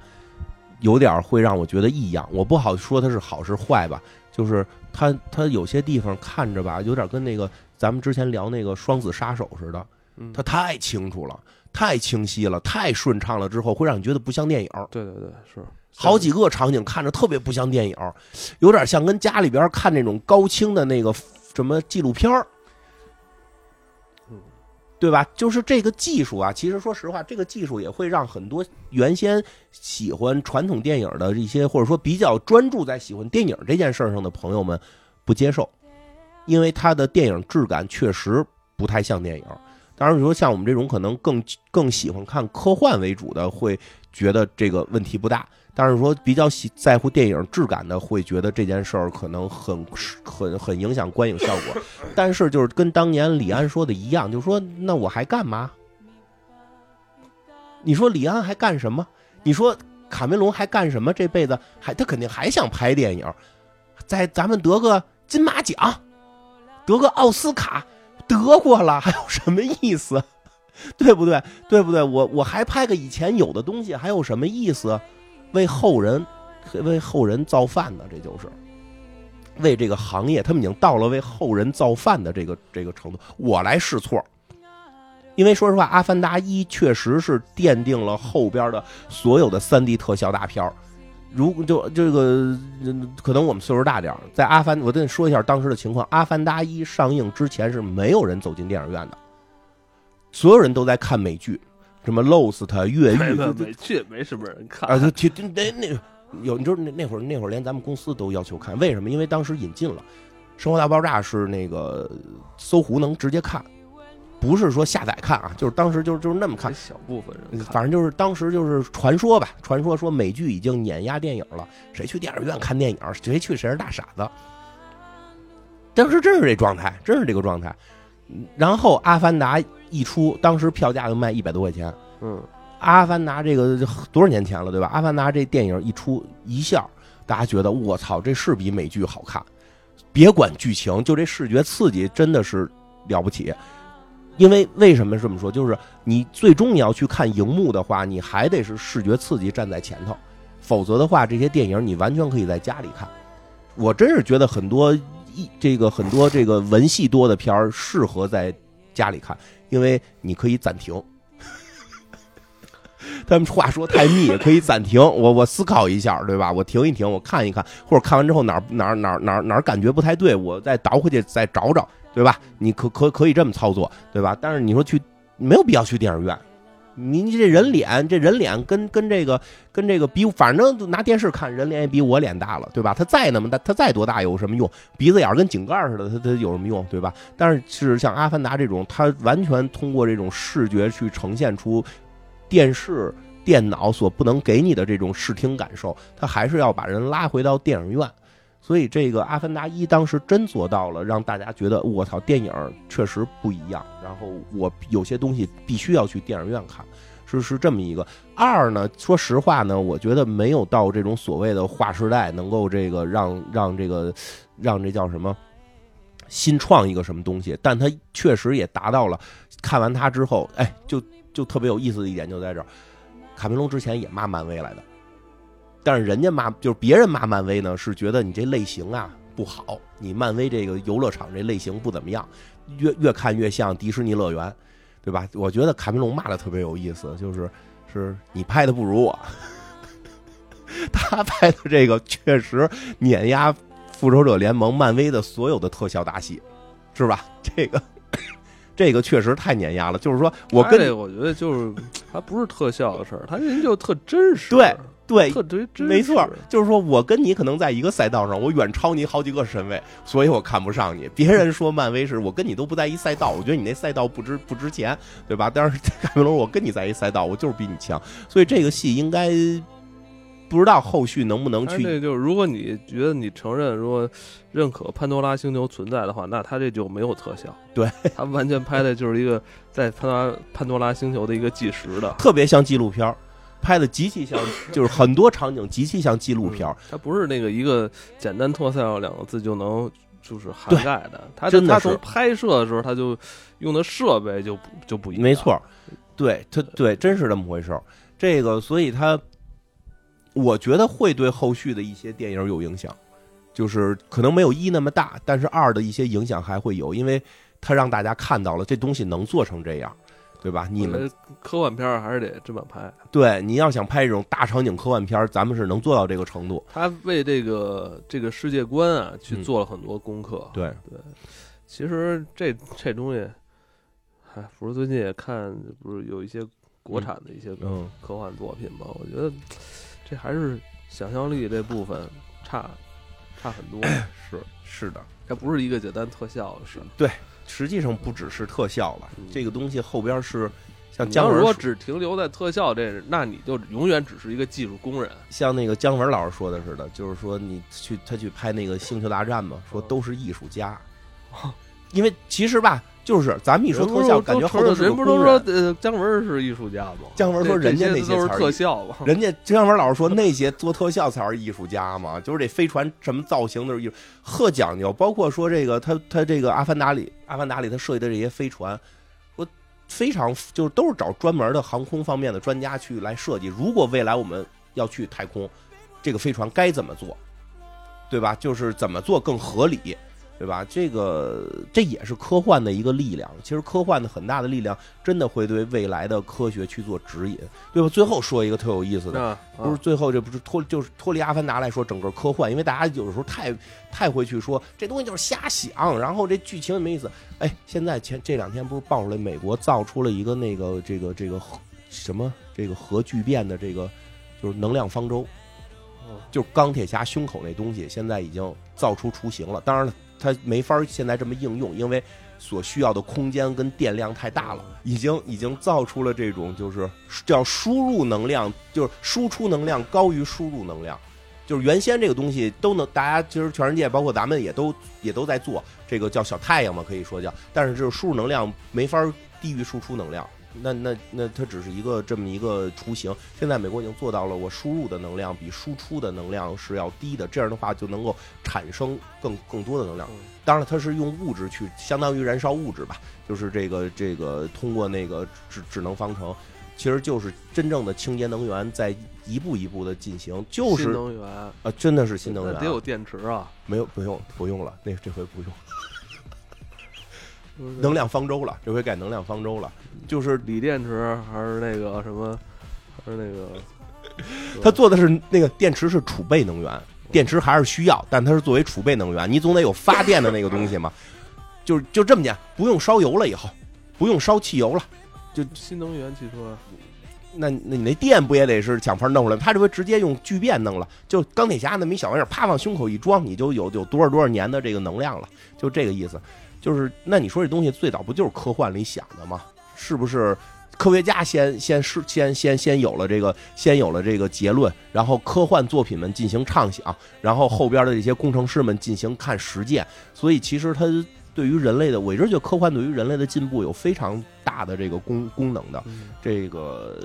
有点会让我觉得异样。我不好说它是好是坏吧，就是它它有些地方看着吧，有点跟那个咱们之前聊那个双子杀手似的，嗯，它太清楚了，太清晰了，太顺畅了，之后会让你觉得不像电影。对对对是好几个场景看着特别不像电影，有点像跟家里边看那种高清的那个什么纪录片儿嗯对吧？就是这个技术啊，其实说实话，这个技术也会让很多原先喜欢传统电影的一些，或者说比较专注在喜欢电影这件事儿上的朋友们不接受，因为它的电影质感确实不太像电影。当然，你说像我们这种可能更更喜欢看科幻为主的，会觉得这个问题不大。但是说比较喜在乎电影质感的，会觉得这件事儿可能很很很影响观影效果。但是就是跟当年李安说的一样，就是说那我还干嘛？你说李安还干什么？你说卡梅隆还干什么？这辈子还他肯定还想拍电影，在咱们得个金马奖，得个奥斯卡，得过了，还有什么意思？对不对？对不对？我我还拍个以前有的东西，还有什么意思？为后人为后人造饭呢，这就是为这个行业，他们已经到了为后人造饭的这个这个程度。我来试错，因为说实话，《阿凡达一》确实是奠定了后边的所有的三 D 特效大片。如果就这个，可能我们岁数大点，在《阿凡》，我跟你说一下当时的情况，《阿凡达一》上映之前是没有人走进电影院的，所有人都在看美剧，什么《Lost 》《越狱没》没这没什么人看啊，就就就那那有，你知道那那会儿那会儿连咱们公司都要求看，为什么？因为当时引进了《生活大爆炸》，是那个搜狐能直接看，不是说下载看啊，就是当时就是就是那么看。小部分人，反正就是当时就是传说吧，传说说美剧已经碾压电影了，谁去电影院看电影，谁去谁是大傻子。当时真是这状态，真是这个状态。嗯然后《阿凡达》一出，当时票价就卖一百多块钱，嗯，阿凡达这个多少年前了，对吧？阿凡达这电影一出一下，大家觉得我操，这是比美剧好看。别管剧情，就这视觉刺激真的是了不起。因为为什么这么说？就是你最终你要去看荧幕的话，你还得是视觉刺激站在前头，否则的话，这些电影你完全可以在家里看。我真是觉得很多一这个很多这个文戏多的片儿适合在家里看，因为你可以暂停。他们话说太密，可以暂停，我我思考一下，对吧？我停一停，我看一看，或者看完之后哪哪哪哪哪感觉不太对，我再倒回去再找找，对吧？你可可可以这么操作，对吧？但是你说去没有必要去电影院。你你这人脸，这人脸跟跟这个跟这个比，反正拿电视看人脸也比我脸大了，对吧？他再那么大，他再多大有什么用？鼻子眼跟井盖似的，他他有什么用，对吧？但是是像《阿凡达》这种，它完全通过这种视觉去呈现出电视、电脑所不能给你的这种视听感受，它还是要把人拉回到电影院。所以这个《阿凡达一》当时真做到了，让大家觉得我操，电影确实不一样。然后我有些东西必须要去电影院看，是是这么一个。二呢，说实话呢，我觉得没有到这种所谓的划时代，能够这个让让这个让这叫什么新创一个什么东西。但它确实也达到了。看完它之后，哎，就就特别有意思的一点就在这儿，卡梅隆之前也骂漫威来的。但是人家骂就是别人骂漫威呢，是觉得你这类型啊不好，你漫威这个游乐场这类型不怎么样，越越看越像迪士尼乐园，对吧？我觉得卡梅隆骂的特别有意思，就是是你拍的不如我，他拍的这个确实碾压复仇者联盟漫威的所有的特效大戏，是吧？这个这个确实太碾压了。就是说我跟我觉得就是他不是特效的事儿，他人就特真实。对。对，没错，就是说我跟你可能在一个赛道上，我远超你好几个身位，所以我看不上你。别人说漫威是我跟你都不在一赛道，我觉得你那赛道不值不值钱，对吧？但是 卡梅隆，我跟你在一赛道，我就是比你强，所以这个戏应该不知道后续能不能去。这就是如果你觉得你承认，如果认可潘多拉星球存在的话，那他这就没有特效，对他完全拍的就是一个在潘多拉潘多拉星球的一个计时的，特别像纪录片。拍的极其像，就是很多场景极其像纪录片它不是那个一个简单特效两个字就能就是涵盖的。它真的从拍摄的时候，它就用的设备就就不一样。没错，对，它对，真是这么回事儿。这个，所以它，我觉得会对后续的一些电影有影响，就是可能没有一那么大，但是二的一些影响还会有，因为它让大家看到了这东西能做成这样。对吧？你们科幻片还是得这么拍。对，你要想拍这种大场景科幻片，咱们是能做到这个程度。他为这个这个世界观啊，去做了很多功课。对对，其实这这东西，哎，不是最近也看，不是有一些国产的一些科幻作品吗？我觉得这还是想象力这部分差差很多。是是的，它不是一个简单特效的事。对。实际上不只是特效了，这个东西后边是像姜文。如果只停留在特效这，那你就永远只是一个技术工人。像那个姜文老师说的似的，就是说你去他去拍那个《星球大战》嘛，说都是艺术家，因为其实吧。就是咱们一说特效，感觉后头人不都说呃姜文是艺术家吗？姜文说人家那些都是特效嘛。人家姜文老师说那些做特效才是艺术家嘛，就是这飞船什么造型都是艺术，特讲究。包括说这个他他这个阿凡达里阿凡达里他设计的这些飞船，我非常就是都是找专门的航空方面的专家去来设计。如果未来我们要去太空，这个飞船该怎么做，对吧？就是怎么做更合理。对吧？这个这也是科幻的一个力量。其实科幻的很大的力量，真的会对未来的科学去做指引，对吧？最后说一个特有意思的，不是最后这不是脱就是脱离阿凡达来说，整个科幻，因为大家有时候太太会去说这东西就是瞎想，然后这剧情也没意思。哎，现在前这两天不是爆出来美国造出了一个那个这个这个什么这个核聚变的这个就是能量方舟，就钢铁侠胸口那东西，现在已经造出雏形了。当然了。它没法现在这么应用，因为所需要的空间跟电量太大了，已经已经造出了这种就是叫输入能量，就是输出能量高于输入能量，就是原先这个东西都能，大家其实全世界包括咱们也都也都在做这个叫小太阳嘛，可以说叫，但是就是输入能量没法低于输出能量。那那那它只是一个这么一个雏形。现在美国已经做到了，我输入的能量比输出的能量是要低的，这样的话就能够产生更更多的能量。当然，它是用物质去，相当于燃烧物质吧，就是这个这个通过那个智智能方程，其实就是真正的清洁能源在一步一步的进行。就是新能源啊，真的是新能源，得有电池啊。没有，不用不用了，那这回不用。能量方舟了，这回改能量方舟了，就是锂电池还是那个什么，还是那个，它做的是那个电池是储备能源，电池还是需要，但它是作为储备能源，你总得有发电的那个东西嘛。就就这么讲，不用烧油了以后，不用烧汽油了，就新能源汽车，那那你那电不也得是想法弄出来？他这回直接用聚变弄了，就钢铁侠那么一小玩意儿，啪往胸口一装，你就有有多少多少年的这个能量了，就这个意思。就是那你说这东西最早不就是科幻里想的吗？是不是？科学家先先是先先先有了这个先有了这个结论，然后科幻作品们进行畅想，然后后边的这些工程师们进行看实践。所以其实它对于人类的，我一直觉得科幻对于人类的进步有非常大的这个功功能的。这个，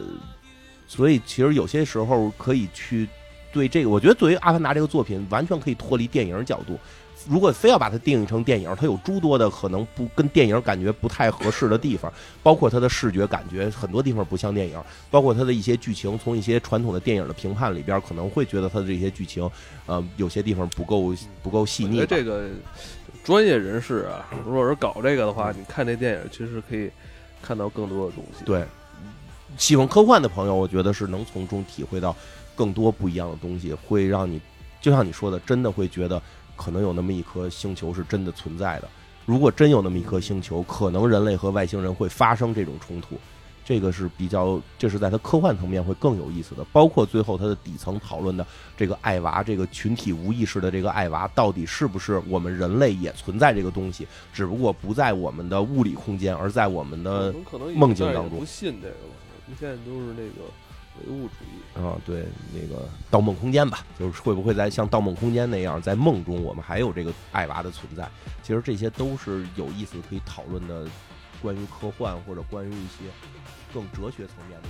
所以其实有些时候可以去对这个，我觉得作为《阿凡达》这个作品，完全可以脱离电影角度。如果非要把它定义成电影，它有诸多的可能不跟电影感觉不太合适的地方，包括它的视觉感觉很多地方不像电影，包括它的一些剧情，从一些传统的电影的评判里边可能会觉得它的这些剧情，呃，有些地方不够不够细腻。这个专业人士啊，如果是搞这个的话，你看这电影其实可以看到更多的东西。对，喜欢科幻的朋友，我觉得是能从中体会到更多不一样的东西，会让你就像你说的，真的会觉得。可能有那么一颗星球是真的存在的。如果真有那么一颗星球，可能人类和外星人会发生这种冲突。这个是比较，这是在它科幻层面会更有意思的。包括最后它的底层讨论的这个爱娃，这个群体无意识的这个爱娃，到底是不是我们人类也存在这个东西？只不过不在我们的物理空间，而在我们的梦境当中。不信这个，们现在都是那个。唯物主义啊，对，那个《盗梦空间》吧，就是会不会在像《盗梦空间》那样，在梦中我们还有这个爱娃的存在？其实这些都是有意思可以讨论的，关于科幻或者关于一些更哲学层面的。